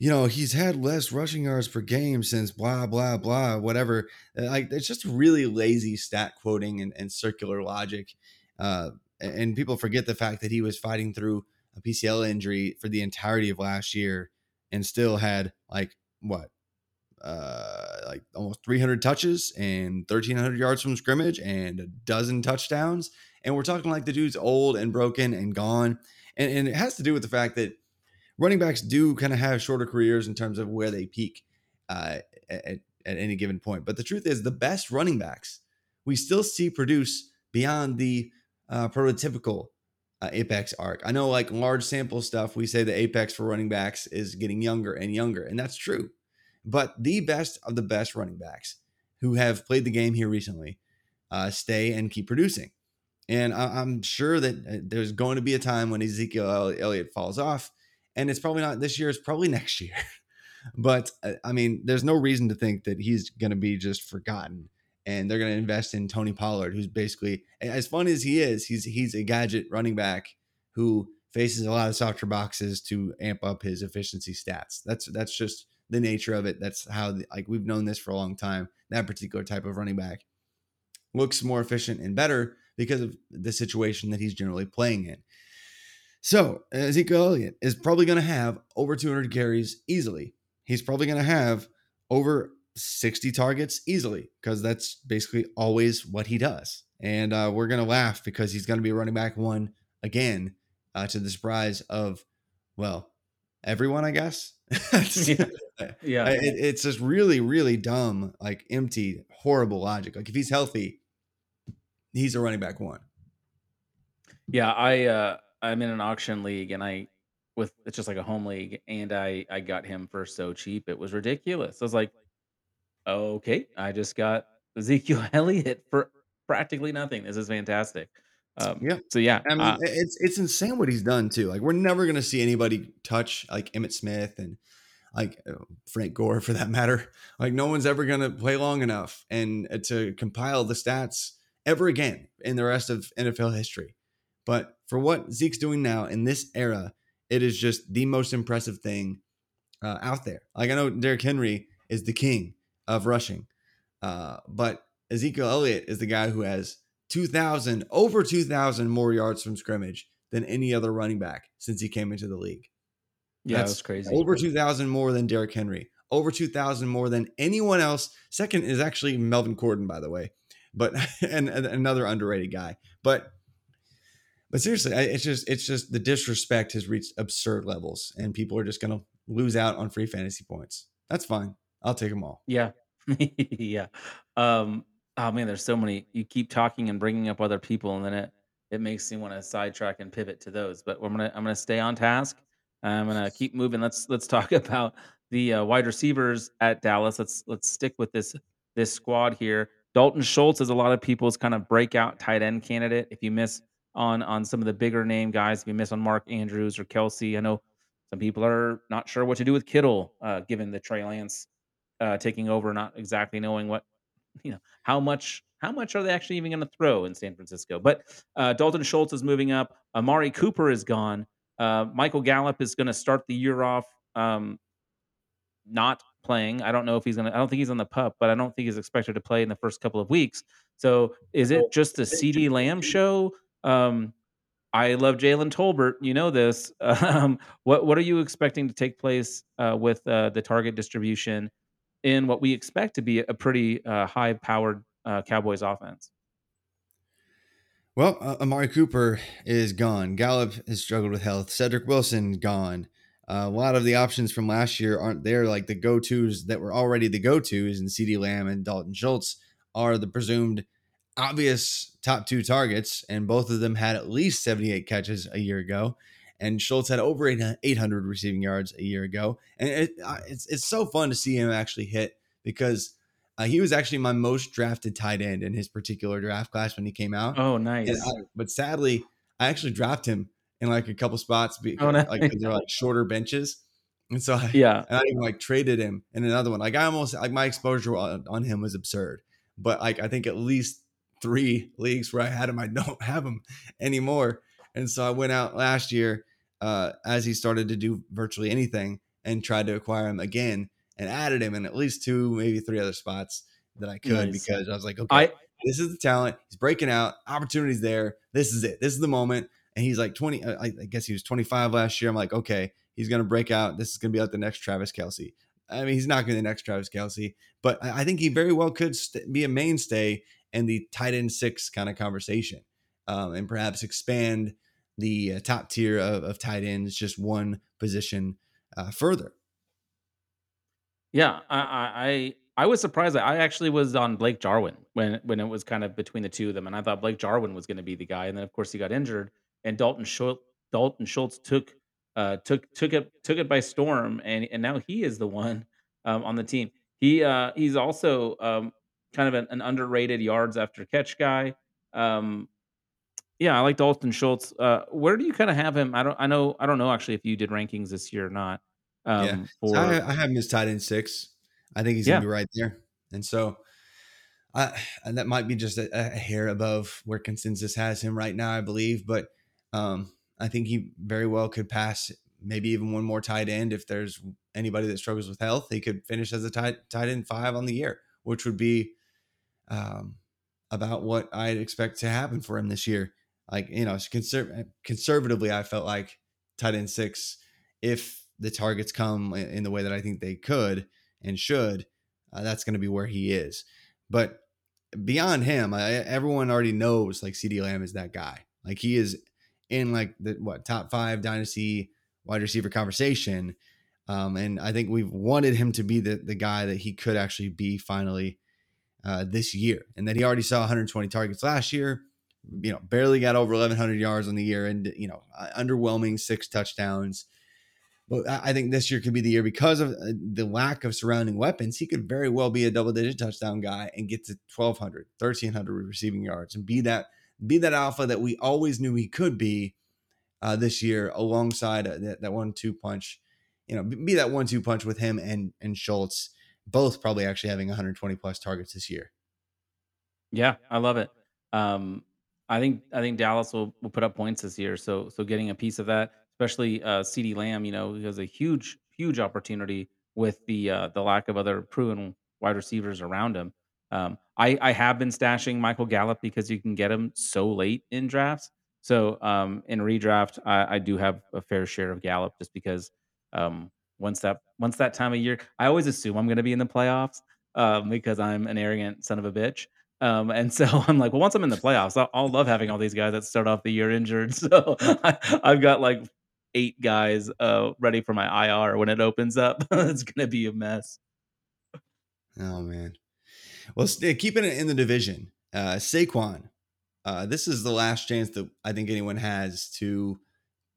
Speaker 3: you know, he's had less rushing yards per game since blah blah blah, whatever. Uh, like it's just really lazy stat quoting and, and circular logic. Uh, and people forget the fact that he was fighting through a PCL injury for the entirety of last year and still had like what uh like almost 300 touches and 1300 yards from scrimmage and a dozen touchdowns and we're talking like the dude's old and broken and gone and, and it has to do with the fact that running backs do kind of have shorter careers in terms of where they peak uh, at, at any given point but the truth is the best running backs we still see produce beyond the uh, prototypical uh, apex arc. I know, like large sample stuff, we say the apex for running backs is getting younger and younger, and that's true. But the best of the best running backs who have played the game here recently uh, stay and keep producing. And I- am sure that uh, there's going to be a time when Ezekiel Elliott falls off, and it's probably not this year, it's probably next year. but uh, I mean, there's no reason to think that he's going to be just forgotten and they're going to invest in Tony Pollard, who's basically as fun as he is. He's he's a gadget running back who faces a lot of softer boxes to amp up his efficiency stats. That's that's just the nature of it. That's how the, like we've known this for a long time. That particular type of running back looks more efficient and better because of the situation that he's generally playing in. So Ezekiel Elliott is probably going to have over 200 carries easily. He's probably going to have over 60 targets easily because that's basically always what he does. And uh, we're going to laugh because he's going to be running back one again uh, to the surprise of, well, everyone, I guess.
Speaker 2: yeah. yeah.
Speaker 3: It, it's just really, really dumb, like empty, horrible logic. Like if he's healthy, he's a running back one.
Speaker 2: Yeah. I, uh, I'm in an auction league and I, with it's just like a home league and I, I got him for so cheap. It was ridiculous. I was like, Okay, I just got Ezekiel Elliott for practically nothing. This is fantastic. Um,
Speaker 3: yeah.
Speaker 2: So yeah,
Speaker 3: I mean, uh, it's it's insane what he's done too. Like we're never gonna see anybody touch like Emmitt Smith and like uh, Frank Gore for that matter. Like no one's ever gonna play long enough and uh, to compile the stats ever again in the rest of NFL history. But for what Zeke's doing now in this era, it is just the most impressive thing uh, out there. Like I know Derrick Henry is the king of rushing. Uh, but Ezekiel Elliott is the guy who has 2,000, over 2,000 more yards from scrimmage than any other running back since he came into the league.
Speaker 2: Yeah, that's, that's crazy.
Speaker 3: Over 2,000 more than Derrick Henry. Over 2,000 more than anyone else. Second is actually Melvin Gordon, by the way, but and, and another underrated guy. But but seriously, it's just it's just the disrespect has reached absurd levels, and people are just gonna lose out on free fantasy points. That's fine. I'll take them all.
Speaker 2: Yeah. yeah. Um, oh man, there's so many. You keep talking and bringing up other people, and then it it makes me want to sidetrack and pivot to those. But I'm gonna I'm gonna stay on task. I'm gonna keep moving. Let's let's talk about the uh, wide receivers at Dallas. Let's let's stick with this this squad here. Dalton Schultz is a lot of people's kind of breakout tight end candidate. If you miss on on some of the bigger name guys, if you miss on Mark Andrews or Kelce, I know some people are not sure what to do with Kittle, uh, given the Trey Lance uh, taking over, not exactly knowing what you know how much how much are they actually even going to throw in San Francisco. But uh, Dalton Schultz is moving up. Amari Cooper is gone. Uh, Michael Gallup is going to start the year off um, not playing. I don't know if he's going to. I don't think he's on the pup, but I don't think he's expected to play in the first couple of weeks. So is it just a CeeDee Lamb show? Um, I love Jalen Tolbert. You know this. Um, what what are you expecting to take place uh, with uh, the target distribution in what we expect to be a pretty uh, high powered uh, Cowboys offense.
Speaker 3: Well, uh, Amari Cooper is gone. Gallup has struggled with health. Cedric Wilson gone. Uh, a lot of the options from last year aren't there. Like the go tos that were already the go tos, and CeeDee Lamb and Dalton Schultz are the presumed obvious top two targets, and both of them had at least 78 catches a year ago and Schultz had over 800 receiving yards a year ago. And it, uh, it's it's so fun to see him actually hit because Uh, he was actually my most drafted tight end in his particular draft class when he came out.
Speaker 2: Oh, nice.
Speaker 3: I, but sadly, I actually dropped him in like a couple spots because
Speaker 2: Oh, nice.
Speaker 3: like they're like shorter benches, and so I,
Speaker 2: yeah.
Speaker 3: and I even like traded him in another one. Like I almost like my exposure on, on him was absurd, but like I think at least three leagues where I had him, I don't have him anymore. And so I went out last year uh, as he started to do virtually anything and tried to acquire him again and added him in at least two, maybe three other spots that I could
Speaker 2: Nice.
Speaker 3: because I was like, okay,
Speaker 2: I
Speaker 3: this is the talent. He's breaking out. Opportunities there. This is it. This is the moment. And he's like 20. I, I guess he was 25 last year. I'm like, okay, he's going to break out. This is going to be like the next Travis Kelce. I mean, he's not going to be the next Travis Kelce, but I, I think he very well could st- be a mainstay in the tight end six kind of conversation um, and perhaps expand the uh, top tier of, of tight ends just one position uh, further.
Speaker 2: Yeah, I, I I I was surprised. I actually was on Blake Jarwin when when it was kind of between the two of them, and I thought Blake Jarwin was going to be the guy, and then of course he got injured, and Dalton Schultz Dalton Schultz took uh took took it took it by storm, and and now he is the one um, on the team. He uh he's also um kind of an, an underrated yards after catch guy. Um, yeah, I like Dalton Schultz. Uh, where do you kind of have him? I don't I know I don't know actually if you did rankings this year or not. Um,
Speaker 3: Yeah.
Speaker 2: for
Speaker 3: I, I have him as tight end six. I think he's
Speaker 2: Yeah.
Speaker 3: gonna be right there, and so I and that might be just a, a hair above where consensus has him right now, I believe. But um, I think he very well could pass maybe even one more tight end if there's anybody that struggles with health. He could finish as a tight tight end five on the year, which would be um, about what I'd expect to happen for him this year. Like you know, conser- conservatively, I felt like tight end six if the targets come in in the way that I think they could and should, uh, that's going to be where he is. But beyond him, I, everyone already knows like CeeDee Lamb is that guy. Like he is in like the what top five dynasty wide receiver conversation. Um, and I think we've wanted him to be the the guy that he could actually be finally uh, this year, and that he already saw 120 targets last year. You know, barely got over 1,100 yards on the year, and you know, uh, underwhelming six touchdowns. But I I think this year could be the year because of uh, the lack of surrounding weapons. He could very well be a double digit touchdown guy and get to 1,200, 1,300 receiving yards and be that be that alpha that we always knew he could be uh, this year, alongside uh, that, that one two punch. You know, be that one two punch with him and and Schultz, both probably actually having 120 plus targets this year.
Speaker 2: Yeah, I love it. Um, I think I think Dallas will, will put up points this year. So so getting a piece of that, especially uh, CeeDee Lamb, you know, he has a huge huge opportunity with the uh, the lack of other proven wide receivers around him. Um, I I have been stashing Michael Gallup because you can get him so late in drafts. So um, in redraft, I, I do have a fair share of Gallup just because um, once that once that time of year, I always assume I'm going to be in the playoffs um, because I'm an arrogant son of a bitch. Um, and so I'm like, well, once I'm in the playoffs, I'll, I'll love having all these guys that start off the year injured. So I, I've got like eight guys uh, ready for my IR when it opens up. it's gonna be a mess.
Speaker 3: Oh man. Well, st- keeping it in the division, uh, Saquon. Uh, this is the last chance that I think anyone has to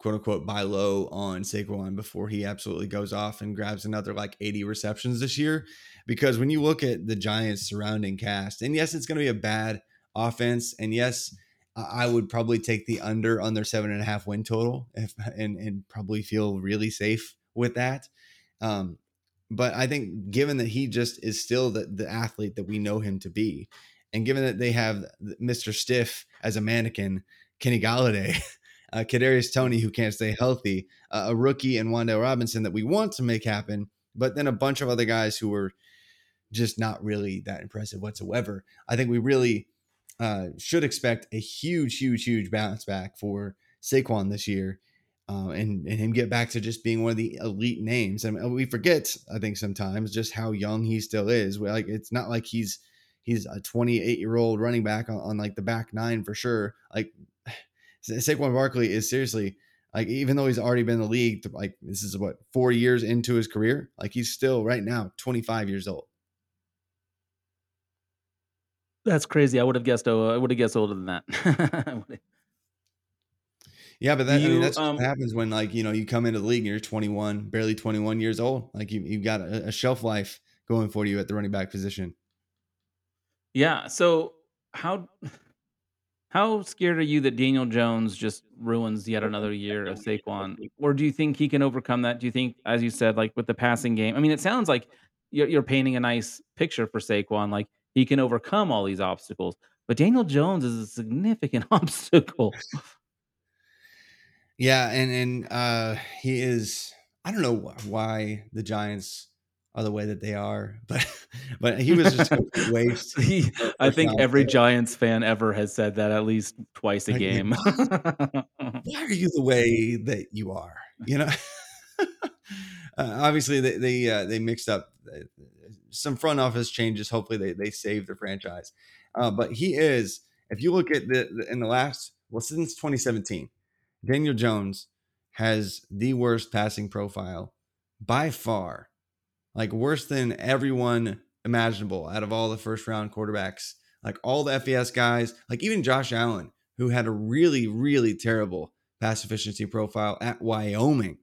Speaker 3: quote unquote buy low on Saquon before he absolutely goes off and grabs another like 80 receptions this year. Because when you look at the Giants surrounding cast, and yes, it's going to be a bad offense, and yes, I would probably take the under on their seven and a half win total, if and and probably feel really safe with that. Um, but I think given that he just is still the, the athlete that we know him to be, and given that they have Mr. Stiff as a mannequin, Kenny Golladay, uh, Kadarius Toney who can't stay healthy, uh, a rookie and Wan'Dale Robinson that we want to make happen, but then a bunch of other guys who were just not really that impressive whatsoever. I think we really uh, should expect a huge, huge, huge bounce back for Saquon this year. Uh, and, and him get back to just being one of the elite names. I mean, we forget, I think, sometimes just how young he still is. We- Like, it's not like he's he's a 28 year old running back on, on like the back nine for sure. Like, Saquon Barkley is seriously like, even though he's already been in the league, like this is what four years into his career, like he's still right now 25 years old.
Speaker 2: That's crazy. I would have guessed. Oh, I would have guessed older than that.
Speaker 3: Yeah, but that, I mean, that's
Speaker 2: um,
Speaker 3: what happens when like you know you come into the league and you're 21, barely 21 years old. Like you you've got a, a shelf life going for you at the running back position.
Speaker 2: Yeah. So how how scared are you that Daniel Jones just ruins yet another year of Saquon? Or do you think he can overcome that? Do you think, as you said, like with the passing game? I mean, it sounds like you're, you're painting a nice picture for Saquon. Like he can overcome all these obstacles. But Daniel Jones is a significant obstacle.
Speaker 3: Yeah, and and uh he is I don't know why the Giants are the way that they are, but but he was just waste.
Speaker 2: He, I think every. Giants fan ever has said that at least twice a game.
Speaker 3: why are you the way that you are? You know, uh, obviously they they uh, they mixed up uh, some front office changes. Hopefully they they save the franchise. Uh, but he is, if you look at the, the in the last well since 2017, Daniel Jones has the worst passing profile by far, like worse than everyone imaginable out of all the first round quarterbacks, like all the FES guys, like even Josh Allen, who had a really really terrible pass efficiency profile at Wyoming.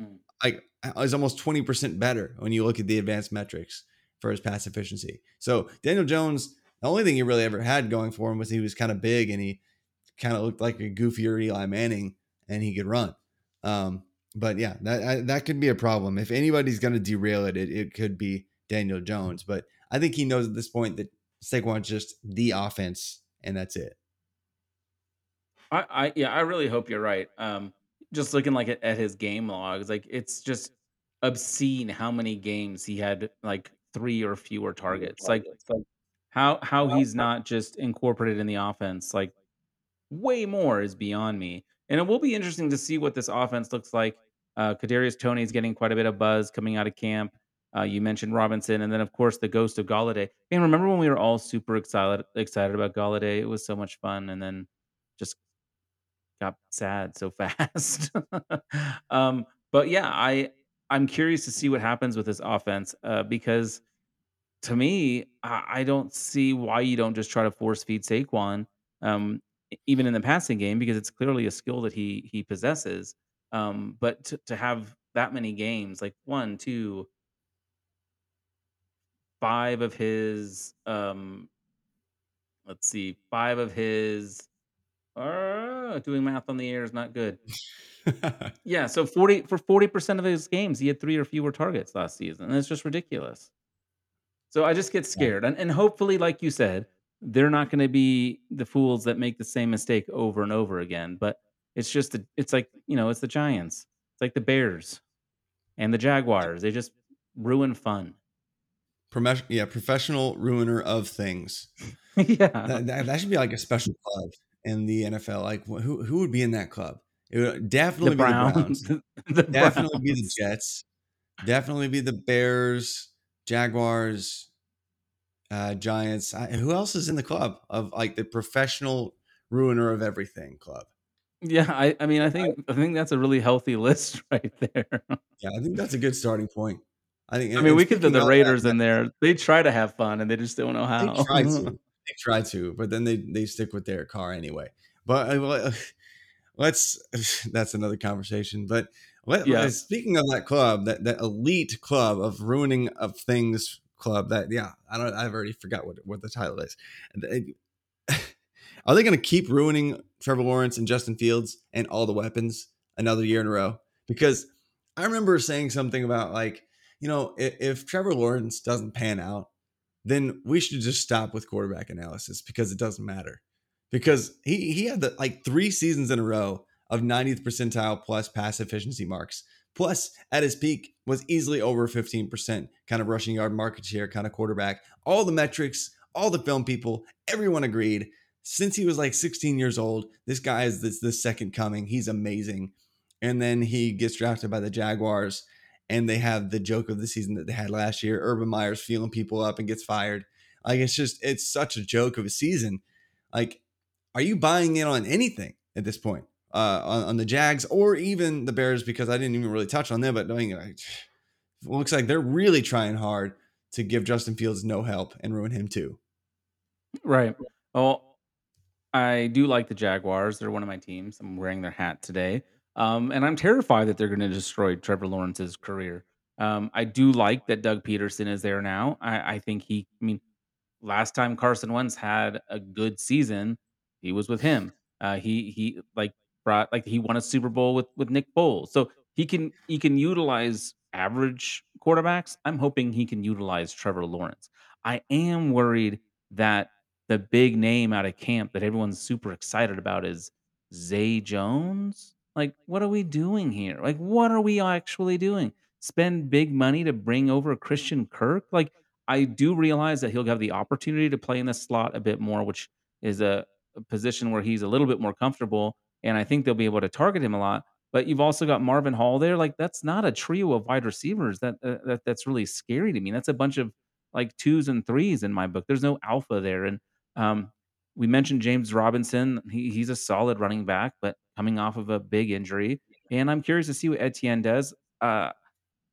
Speaker 2: Mm.
Speaker 3: Like is almost 20% better when you look at the advanced metrics for his pass efficiency. So Daniel Jones, the only thing he really ever had going for him was he was kind of big and he kind of looked like a goofier Eli Manning and he could run. Um, but yeah, that I, that could be a problem. If anybody's going to derail it, it, it could be Daniel Jones. But I think he knows at this point that Saquon's just the offense and that's it.
Speaker 2: I, I yeah, I really hope you're right. Um, just looking like at, at his game logs, like it's just obscene how many games he had like three or fewer targets. Like how how he's not just incorporated in the offense, like way more is beyond me. And it will be interesting to see what this offense looks like. Uh, Kadarius Toney is getting quite a bit of buzz coming out of camp. Uh, you mentioned Robinson, and then of course the ghost of Golladay. And remember when we were all super excited excited about Golladay? It was so much fun, and then just got sad so fast. um, but yeah, I I'm curious to see what happens with this offense uh, because to me, I, I don't see why you don't just try to force feed Saquon, um, even in the passing game, because it's clearly a skill that he he possesses. Um, but to, to have that many games, like one, two, five of his, um, let's see, five of his. Uh, doing math on the air is not good. Yeah, so 40 for 40% of his games, he had 3 or fewer targets last season, and it's just ridiculous. So I just get scared. And and hopefully, like you said, they're not gonna be the fools that make the same mistake over and over again. But it's just it's like, you know, it's the Giants. It's like the Bears and the Jaguars. They just ruin fun.
Speaker 3: Promes- yeah, professional ruiner of things.
Speaker 2: yeah.
Speaker 3: That, that, that should be like a special club in the NFL. Like who who would be in that club? It would definitely
Speaker 2: The
Speaker 3: be the
Speaker 2: Browns.
Speaker 3: Browns.
Speaker 2: the
Speaker 3: definitely be the Jets. Definitely be the Bears, Jaguars, uh, Giants. I, who else is in the club of like the professional ruiner of everything club?
Speaker 2: Yeah, I, I mean I think I think that's a really healthy list right there.
Speaker 3: Yeah, I think that's a good starting point. I think.
Speaker 2: I mean, we could throw the Raiders
Speaker 3: that-
Speaker 2: in there. They try to have fun and they just don't know how.
Speaker 3: They try to. They try to, but then they they stick with their Carr anyway. But uh, well, let's. That's another conversation. But let,
Speaker 2: Yeah.
Speaker 3: speaking of that club, that that elite club of ruining of things club. That yeah, I don't. I've already forgot what what the title is. Are they going to keep ruining Trevor Lawrence and Justin Fields and all the weapons another year in a row? Because I remember saying something about like, you know, if, if Trevor Lawrence doesn't pan out, then we should just stop with quarterback analysis because it doesn't matter. Because he he had the like three seasons in a row of 90th percentile plus pass efficiency marks. Plus, at his peak, was easily over 15% kind of rushing yard market share kind of quarterback. All the metrics, all the film people, everyone agreed. Since he was like 16 years old, this guy is this the second coming. He's amazing. And then he gets drafted by the Jaguars, and they have the joke of the season that they had last year. Urban Meyer's feeling people up and gets fired. Like it's just it's such a joke of a season. Like, are you buying in on anything at this point? Uh, on, on the Jags or even the Bears because I didn't even really touch on them, but knowing like, looks like they're really trying hard to give Justin Fields no help and ruin him too.
Speaker 2: Right. Well, I do like the Jaguars. They're one of my teams. I'm wearing their hat today. Um, and I'm terrified that they're going to destroy Trevor Lawrence's career. Um, I do like that Doug Pederson is there now. I, I think he, I mean, last time Carson Wentz had a good season, he was with him. Uh, he he like brought like he won a Super Bowl with with Nick Foles, so he can he can utilize average quarterbacks. I'm hoping he can utilize Trevor Lawrence. I am worried that the big name out of camp that everyone's super excited about is Zay Jones. Like, what are we doing here? Like, what are we actually doing? Spend big money to bring over Christian Kirk? Like, I do realize that he'll have the opportunity to play in the slot a bit more, which is a, a position where he's a little bit more comfortable. And I think they'll be able to target him a lot. But you've also got Marvin Hall there. Like, that's not a trio of wide receivers. That, uh, that that's really scary to me. That's a bunch of like twos and threes in my book. There's no alpha there. And um, we mentioned James Robinson. He, he's a solid running back, but coming off of a big injury. And I'm curious to see what Etienne does. Uh,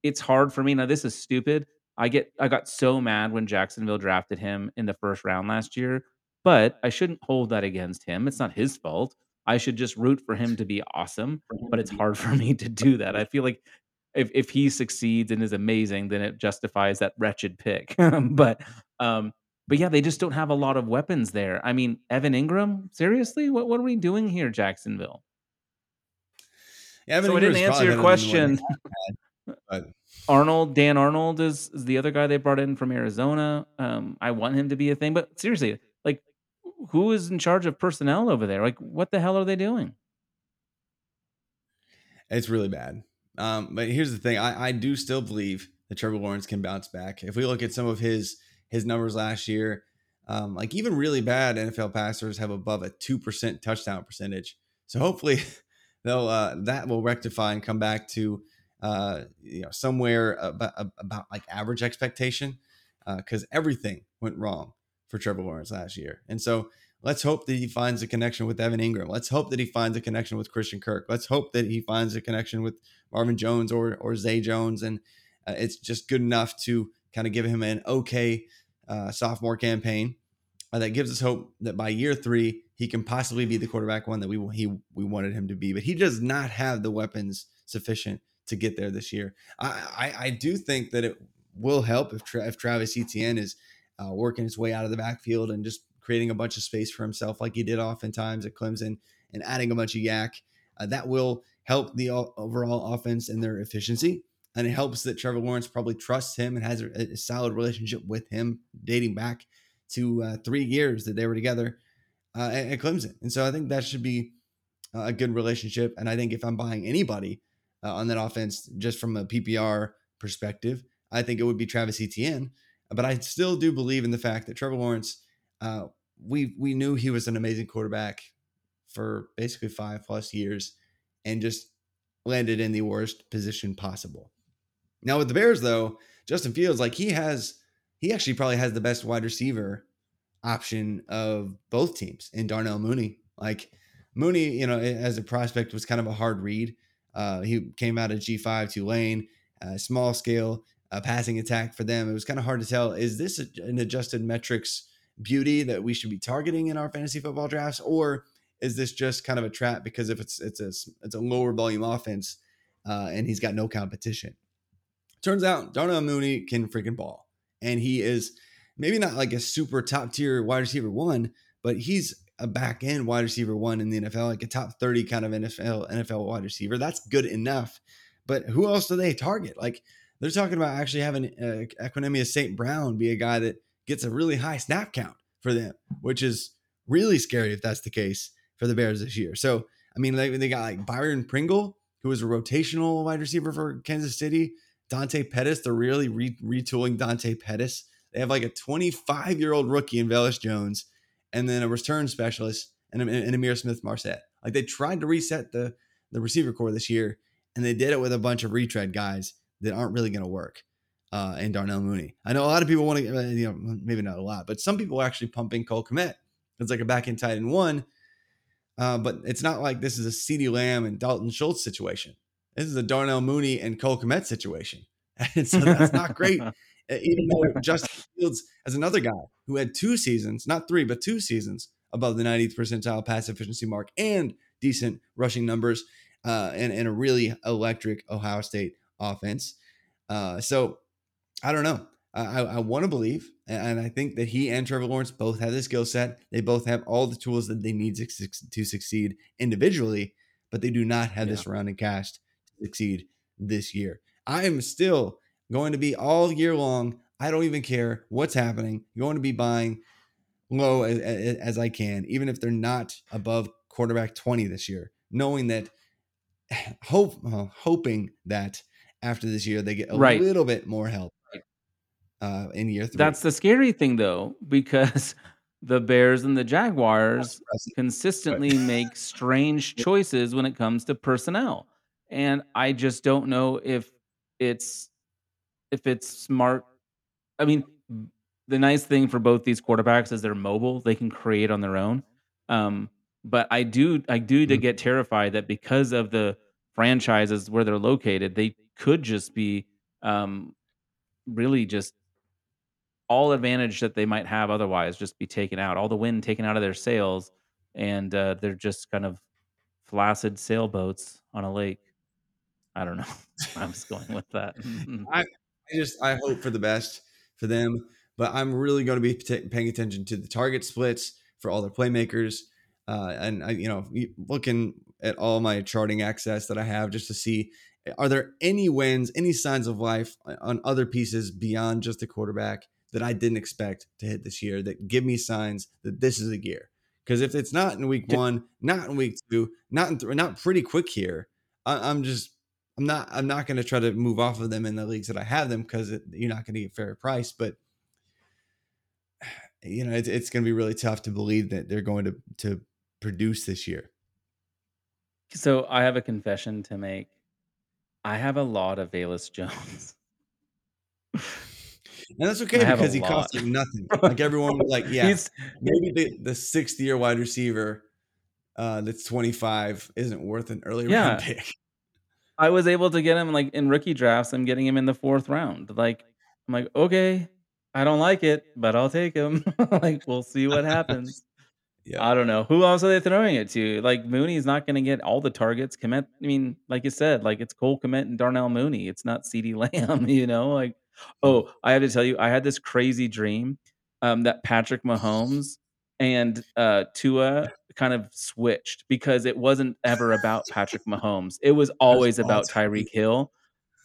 Speaker 2: it's hard for me. Now, this is stupid. I get I got so mad when Jacksonville drafted him in the first round last year, but I shouldn't hold that against him. It's not his fault. I should just root for him to be awesome, but it's hard for me to do that. I feel like if if he succeeds and is amazing, then it justifies that wretched pick. but um but yeah, they just don't have a lot of weapons there. I mean, Evan Engram, seriously? What what are we doing here, Jacksonville?
Speaker 3: Yeah, Evan
Speaker 2: so I didn't answer your
Speaker 3: better than the one
Speaker 2: question.
Speaker 3: they
Speaker 2: Arnold, Dan Arnold is, is the other guy they brought in from Arizona. Um, I want him to be a thing, but seriously, like, who is in charge of personnel over there? Like, what the hell are they doing?
Speaker 3: It's really bad. Um, but here's the thing: I, I do still believe that Trevor Lawrence can bounce back. If we look at some of his his numbers last year, um, like even really bad NFL passers have above a two percent touchdown percentage. So hopefully, they'll uh, that will rectify and come back to uh, you know somewhere about, about like average expectation because uh, everything went wrong for Trevor Lawrence last year, and so Let's hope that he finds a connection with Evan Engram. Let's hope that he finds a connection with Christian Kirk. Let's hope that he finds a connection with Marvin Jones or or Zay Jones, and uh, it's just good enough to kind of give him an okay uh, sophomore campaign uh, that gives us hope that by year three he can possibly be the quarterback one that we he we wanted him to be. But he does not have the weapons sufficient to get there this year. I I, I do think that it will help if, Tra- if Travis Etienne is uh, working his way out of the backfield and just creating a bunch of space for himself like he did oftentimes at Clemson and adding a bunch of YAC. Uh, that will help the overall offense and their efficiency. And it helps that Trevor Lawrence probably trusts him and has a, a solid relationship with him dating back to uh, three years that they were together uh, at, at, Clemson. And so I think that should be a good relationship. And I think if I'm buying anybody uh, on that offense, just from a PPR perspective, I think it would be Travis Etienne. But I still do believe in the fact that Trevor Lawrence uh, we we knew he was an amazing quarterback for basically five plus years and just landed in the worst position possible. Now with the Bears though, Justin Fields like he has he actually probably has the best wide receiver option of both teams in Darnell Mooney. Like Mooney, you know, as a prospect was kind of a hard read. Uh, he came out of G5 Tulane, uh, small scale uh, passing attack for them. It was kind of hard to tell. Is this a, an adjusted metrics beauty that we should be targeting in our fantasy football drafts, or is this just kind of a trap because if it's it's a it's a lower volume offense uh, and he's got no competition? Turns out Darnell Mooney can freaking ball, and he is maybe not like a super top tier wide receiver one, but he's a back end wide receiver one in the NFL, like a top 30 kind of NFL NFL wide receiver. That's good enough. But who else do they target? Like they're talking about actually having uh, Equanimeous St. Brown be a guy that gets a really high snap count for them, which is really scary if that's the case for the Bears this year. So, I mean, they, they got like Byron Pringle, who was a rotational wide receiver for Kansas City. Dante Pettis, they're really re- retooling Dante Pettis. They have like a 25 year old rookie in Velus Jones, and then a return specialist and, and Ihmir Smith-Marsette. Like they tried to reset the the receiver corps this year, and they did it with a bunch of retread guys that aren't really going to work uh, and Darnell Mooney. I know a lot of people want to, uh, you know, maybe not a lot, but some people are actually pumping Cole Kmet. It's like a back end tight end one, uh, but it's not like this is a CeeDee Lamb and Dalton Schultz situation. This is a Darnell Mooney and Cole Kmet situation. And so that's not great. Even though Justin Fields has another guy who had two seasons, not three, but two seasons above the 90th percentile pass efficiency mark and decent rushing numbers uh, and, and a really electric Ohio State offense. Uh, so I don't know. I, I want to believe, and I think that he and Trevor Lawrence both have the skill set. They both have all the tools that they need to, to succeed individually, but they do not have yeah. the surrounding cast to succeed this year. I am still going to be all year long. I don't even care what's happening. going to be buying low as, as I can, even if they're not above quarterback 20 this year, knowing that hope uh, hoping that after this year they get a right. little bit more help uh, in year three.
Speaker 2: That's the scary thing, though, because the Bears and the Jaguars consistently make strange choices when it comes to personnel, and I just don't know if it's if it's smart. I mean, the nice thing for both these quarterbacks is they're mobile; they can create on their own. Um, but I do, I do to mm-hmm. get terrified that because of the franchises where they're located, they could just be um, really just all advantage that they might have otherwise just be taken out, all the wind taken out of their sails, and uh, they're just kind of flaccid sailboats on a lake. I don't know. I was going with that.
Speaker 3: I, I, just I hope for the best for them, but I'm really going to be t- paying attention to the target splits for all their playmakers, uh, and I, you know, looking at all my charting access that I have just to see are there any wins, any signs of life uh, on other pieces beyond just the quarterback that I didn't expect to hit this year that give me signs that this is a gear. Because if it's not in week one, not in week two, not in th- not pretty quick here, I- am just I'm not I'm not going to try to move off of them in the leagues that I have them because you're not going to get fair price. But you know it's, it's going to be really tough to believe that they're going to to produce this year.
Speaker 2: So I have a confession to make. I have a lot of Velus Jones.
Speaker 3: And that's okay because he costs you nothing. Like everyone was like, yeah, He's, maybe the, the sixth year wide receiver uh, that's 25 isn't worth an early yeah. round pick.
Speaker 2: I was able to get him like in rookie drafts. I'm getting him in the fourth round. Like, I'm like, okay, I don't like it, but I'll take him. like, we'll see what happens. Yeah. I don't know. Who else are they throwing it to? Like Mooney's not going to get all the targets. Kmet, I mean, like you said, like it's Cole Kmet and Darnell Mooney. It's not CeeDee Lamb, you know? Like, oh, I had to tell you, I had this crazy dream um, that Patrick Mahomes and uh, Tua kind of switched because it wasn't ever about Patrick Mahomes. It was always about Tyreek Hill.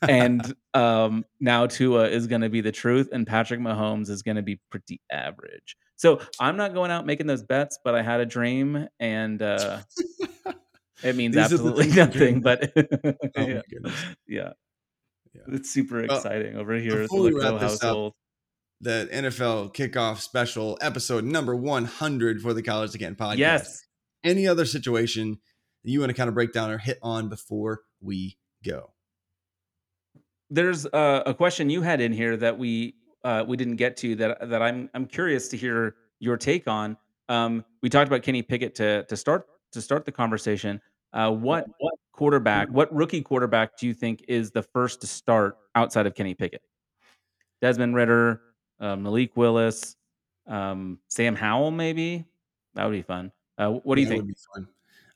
Speaker 2: and um, now Tua is going to be the truth, and Patrick Mahomes is going to be pretty average. So I'm not going out making those bets, but I had a dream, and uh, it means absolutely nothing. But oh yeah. yeah. yeah, it's super exciting over here at the household. Up,
Speaker 3: the NFL kickoff special episode number 100 for the College Canton podcast.
Speaker 2: Yes.
Speaker 3: Any other situation that you want to kind of break down or hit on before we go?
Speaker 2: There's a, a question you had in here that we uh, we didn't get to that that I'm I'm curious to hear your take on. Um, we talked about Kenny Pickett to to start to start the conversation. Uh, what what quarterback, what rookie quarterback do you think is the first to start outside of Kenny Pickett? Desmond Ridder, uh, Malik Willis, um, Sam Howell, maybe that would be fun. Uh, what do you think?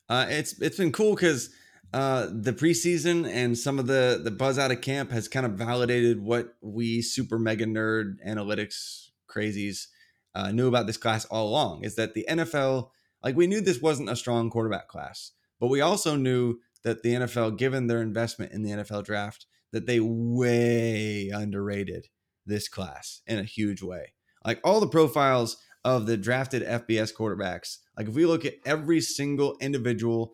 Speaker 3: Uh, it's it's been cool because uh, the preseason and some of the the buzz out of camp has kind of validated what we super mega nerd analytics crazies uh, knew about this class all along. Is that the NFL? Like we knew this wasn't a strong quarterback class, but we also knew that the NFL, given their investment in the NFL draft, that they way underrated this class in a huge way. Like all the profiles of the drafted FBS quarterbacks, like if we look at every single individual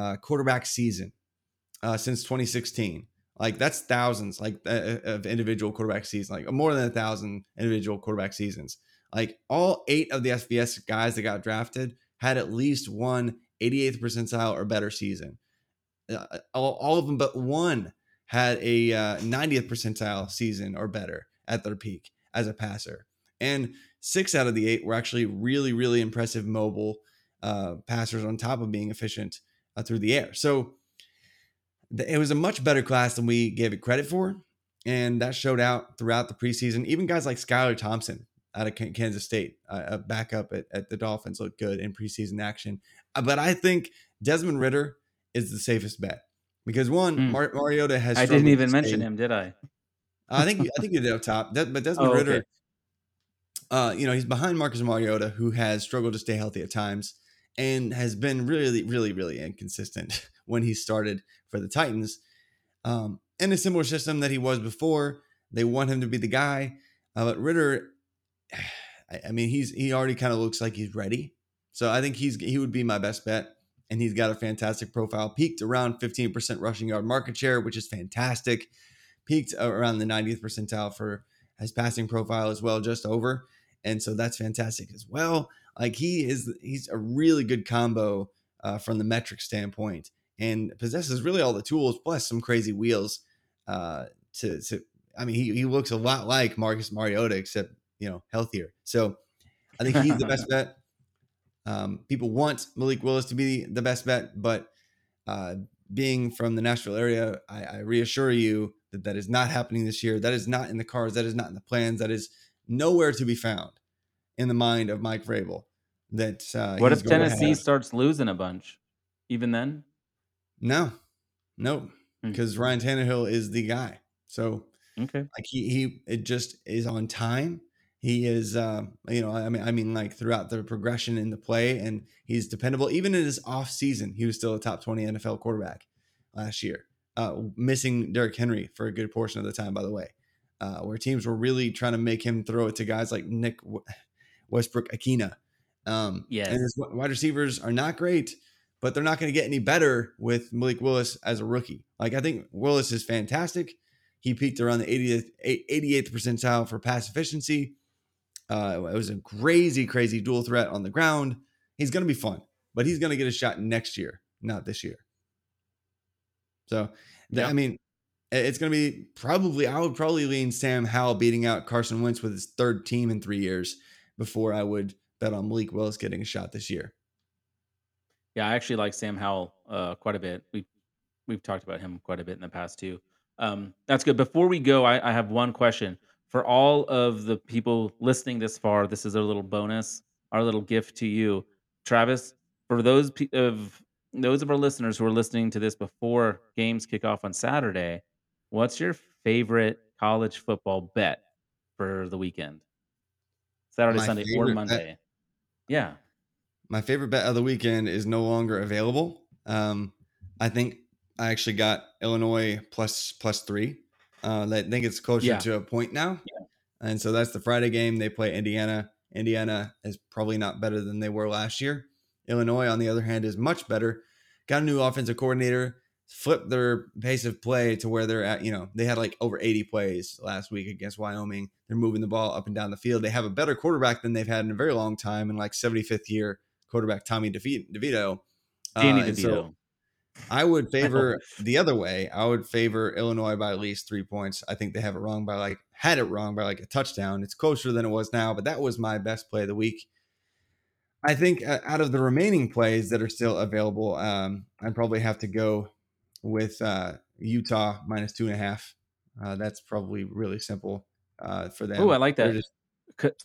Speaker 3: uh, quarterback season uh, since 2016. Like that's thousands, like uh, uh, of individual quarterback seasons, like more than a thousand individual quarterback seasons. Like all eight of the FBS guys that got drafted had at least one 88th percentile or better season. Uh, all, all, of them but one had a uh, 90th percentile season or better at their peak as a passer. And six out of the eight were actually really, really impressive mobile uh, passers on top of being efficient uh, through the air. So it was a much better class than we gave it credit for. And that showed out throughout the preseason. Even guys like Skylar Thompson out of Kansas State, uh, a backup at, at the Dolphins, looked good in preseason action. Uh, but I think Desmond Ridder is the safest bet because one, mm. Mar- Mariota has.
Speaker 2: I didn't even mention him, did I?
Speaker 3: I think I think you did up top. That, but Desmond
Speaker 2: Oh,
Speaker 3: Ridder,
Speaker 2: okay.
Speaker 3: uh, you know, he's behind Marcus Mariota, who has struggled to stay healthy at times and has been really, really, really inconsistent when he started for the Titans. Um, in a similar system that he was before, they want him to be the guy. Uh, but Ridder, I, I mean, he's he already kind of looks like he's ready. So I think he's he would be my best bet. And he's got a fantastic profile. Peaked around 15% rushing yard market share, which is fantastic. Peaked around the 90th percentile for his passing profile as well, just over. And so that's fantastic as well. Like he is, he's a really good combo uh, from the metric standpoint, and possesses really all the tools plus some crazy wheels. Uh, to, to, I mean, he, he looks a lot like Marcus Mariota, except you know healthier. So I think he's the best bet. Um, people want Malik Willis to be the best bet, but uh, being from the Nashville area, I, I reassure you that that is not happening this year. That is not in the cards. That is not in the plans. That is nowhere to be found in the mind of Mike Vrabel. That uh,
Speaker 2: What if Tennessee starts losing a bunch? Even then,
Speaker 3: No, no,
Speaker 2: Hmm.
Speaker 3: because Ryan Tannehill is the guy. So
Speaker 2: okay.
Speaker 3: like he he it just is on time. He is uh, you know I mean I mean like throughout the progression in the play and he's dependable. Even in his off season, he was still a top twenty NFL quarterback last year. Uh, missing Derrick Henry for a good portion of the time, by the way, uh, where teams were really trying to make him throw it to guys like Nick Westbrook-Ikhine. Um,
Speaker 2: Yes.
Speaker 3: and his wide receivers are not great, but they're not going to get any better with Malik Willis as a rookie. Like I think Willis is fantastic. He peaked around the 80th, 88th percentile for pass efficiency. Uh, it was a crazy, crazy dual threat on the ground. He's going to be fun, but he's going to get a shot next year, not this year. So,
Speaker 2: Yeah.
Speaker 3: I mean, it's going to be probably, I would probably lean Sam Howell beating out Carson Wentz with his third team in three years before I would bet on Malik Willis getting a shot this year.
Speaker 2: Yeah, I actually like Sam Howell uh, quite a bit. We we've talked about him quite a bit in the past too. Um, that's good. Before we go, I, I have one question for all of the people listening this far. This is a little bonus, our little gift to you, Travis. For those pe- of those of our listeners who are listening to this before games kick off on Saturday, what's your favorite college football bet for the weekend? Saturday,
Speaker 3: My
Speaker 2: Sunday, or
Speaker 3: favorite bet-
Speaker 2: Monday? Yeah.
Speaker 3: my favorite bet of the weekend is no longer available. Um, I think I actually got Illinois plus plus three. Uh, I think it's closer
Speaker 2: Yeah.
Speaker 3: to a point now, and so that's the Friday game. They play Indiana. Indiana is probably not better than they were last year. Illinois, on the other hand, is much better. Got a new offensive coordinator. Flipped their pace of play to where they're at. You know, they had like over 80 plays last week against Wyoming. They're moving the ball up and down the field. They have a better quarterback than they've had in a very long time, in like 75th year quarterback Tommy DeVito. Uh,
Speaker 2: Danny
Speaker 3: so
Speaker 2: DeVito.
Speaker 3: I would favor the other way. I would favor Illinois by at least three points. I think they have it wrong by like had it wrong by like a touchdown. It's closer than it was now, but that was my best play of the week. I think uh, out of the remaining plays that are still available, um, I'd probably have to go with uh, Utah minus two and a half. Uh, that's probably really simple uh, for them.
Speaker 2: Oh, I like that.
Speaker 3: just-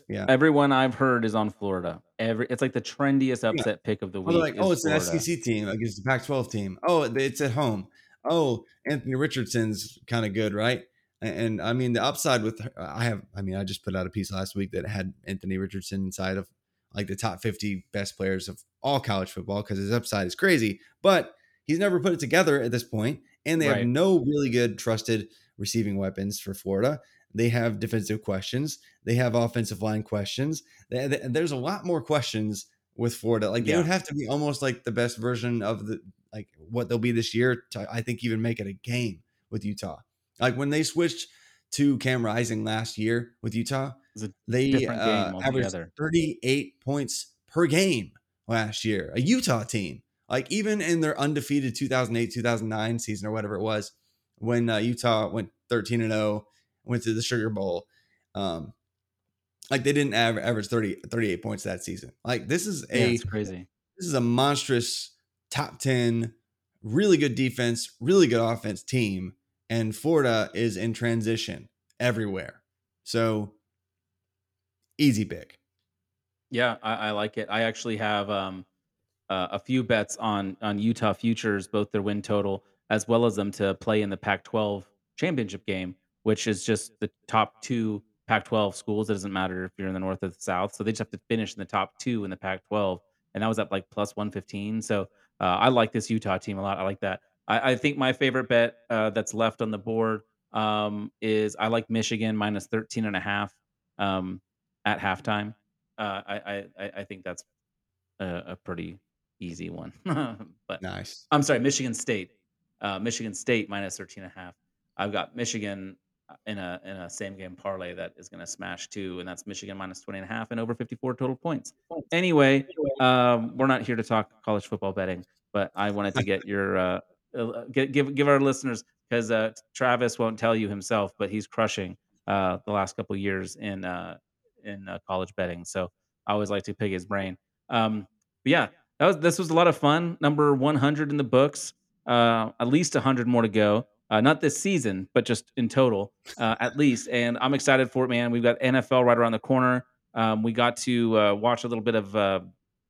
Speaker 3: yeah.
Speaker 2: Everyone I've heard is on Florida. Every it's like the trendiest upset pick of the week.
Speaker 3: like, oh, it's an
Speaker 2: Florida.
Speaker 3: SEC team against the Pac-12 team. Oh, it's at home. Oh, Anthony Richardson's kind of good, right? And, and I mean, the upside with I have, I mean, I just put out a piece last week that had Anthony Richardson inside of like the top 50 best players of all college football because his upside is crazy, but he's never put it together at this point, and they
Speaker 2: Right.
Speaker 3: have no really good trusted receiving weapons for Florida. They have defensive questions. They have offensive line questions. They- they- there's a lot more questions with Florida. Like they
Speaker 2: Yeah.
Speaker 3: would have to be almost like the best version of the like what they'll be this year to I think even make it a game with Utah. Like when they switched to Cam Rising last year with Utah, they uh, averaged 38 points per game last year. A Utah team. Like even in their undefeated 2008 2009 season or whatever it was, when uh, Utah went 13 and 0, went to the Sugar Bowl. Um, like they didn't aver- average 30, 38 points that season. Like this is a
Speaker 2: it's crazy.
Speaker 3: this is a monstrous top 10 really good defense really good offense team and florida is in transition everywhere so easy pick
Speaker 2: Yeah, I, I like it. I actually have um, uh, a few bets on on Utah futures, both their win total as well as them to play in the Pac-12 championship game. which is just the top two Pac-12 schools. It doesn't matter if you're in the north or the south, so they just have to finish in the top two in the Pac-12, and that was at like plus 115. So uh, I like this Utah team a lot. I like that. I, I think my favorite bet uh, that's left on the board um, is I like Michigan minus 13 and a half um, at halftime. Uh, I, I I think that's a, a pretty easy one. but
Speaker 3: Nice.
Speaker 2: I'm sorry, Michigan State. Uh, Michigan State minus 13 and a half. I've got Michigan uh, in a in a same game parlay that is going to smash two, and that's Michigan minus 20 and a half and over 54 total points. Anyway, um, we're not here to talk college football betting, but I wanted to get your uh, uh, get, give give our listeners because uh, Travis won't tell you himself, but he's crushing uh, the last couple years in uh, in uh, college betting. So I always like to pick his brain. Um, but yeah, that was this was a lot of fun. Number 100 in the books. Uh, at least 100 more to go. Uh, not this season, but just in total, uh, at least. And I'm excited for it, man. We've got NFL right around the corner. Um, we got to uh, watch a little bit of uh,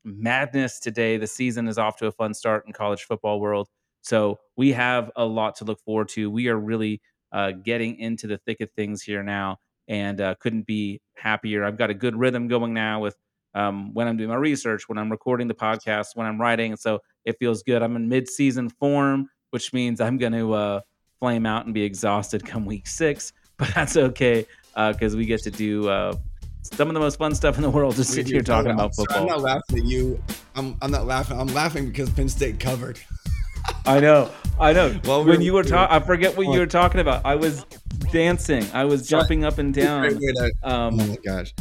Speaker 2: madness today. The season is off to a fun start in college football world. So we have a lot to look forward to. We are really uh, getting into the thick of things here now, and couldn't be happier. I've got a good rhythm going now with um, when I'm doing my research, when I'm recording the podcast, when I'm writing. So it feels good. I'm in mid-season form, which means I'm going to uh, flame out and be exhausted come week six, but that's okay because we get to do uh, some of the most fun stuff in the world. Just sit here talking about football.
Speaker 3: I'm not laughing at you. I'm, I'm not laughing. I'm laughing because Penn State covered.
Speaker 2: I know, I know.
Speaker 3: Well,
Speaker 2: when you were talking, I forget what you were talking about. I was dancing. I was jumping up and down.
Speaker 3: Great way to-
Speaker 2: Um,
Speaker 3: oh my gosh.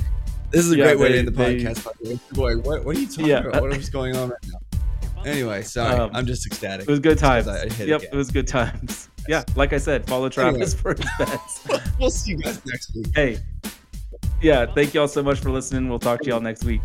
Speaker 3: This is a
Speaker 2: yeah,
Speaker 3: great way to end the
Speaker 2: they-
Speaker 3: podcast. by the way. Boy, what, what are you talking
Speaker 2: Yeah.
Speaker 3: about? What is going on right now? Anyway, sorry.
Speaker 2: Um,
Speaker 3: I'm just ecstatic.
Speaker 2: It was good times.
Speaker 3: I hit
Speaker 2: Yep,
Speaker 3: again.
Speaker 2: it was good times. Yeah, like I said, follow Travis for his bets.
Speaker 3: we'll see you guys next week.
Speaker 2: hey, yeah, thank y'all so much for listening. We'll talk to y'all next week.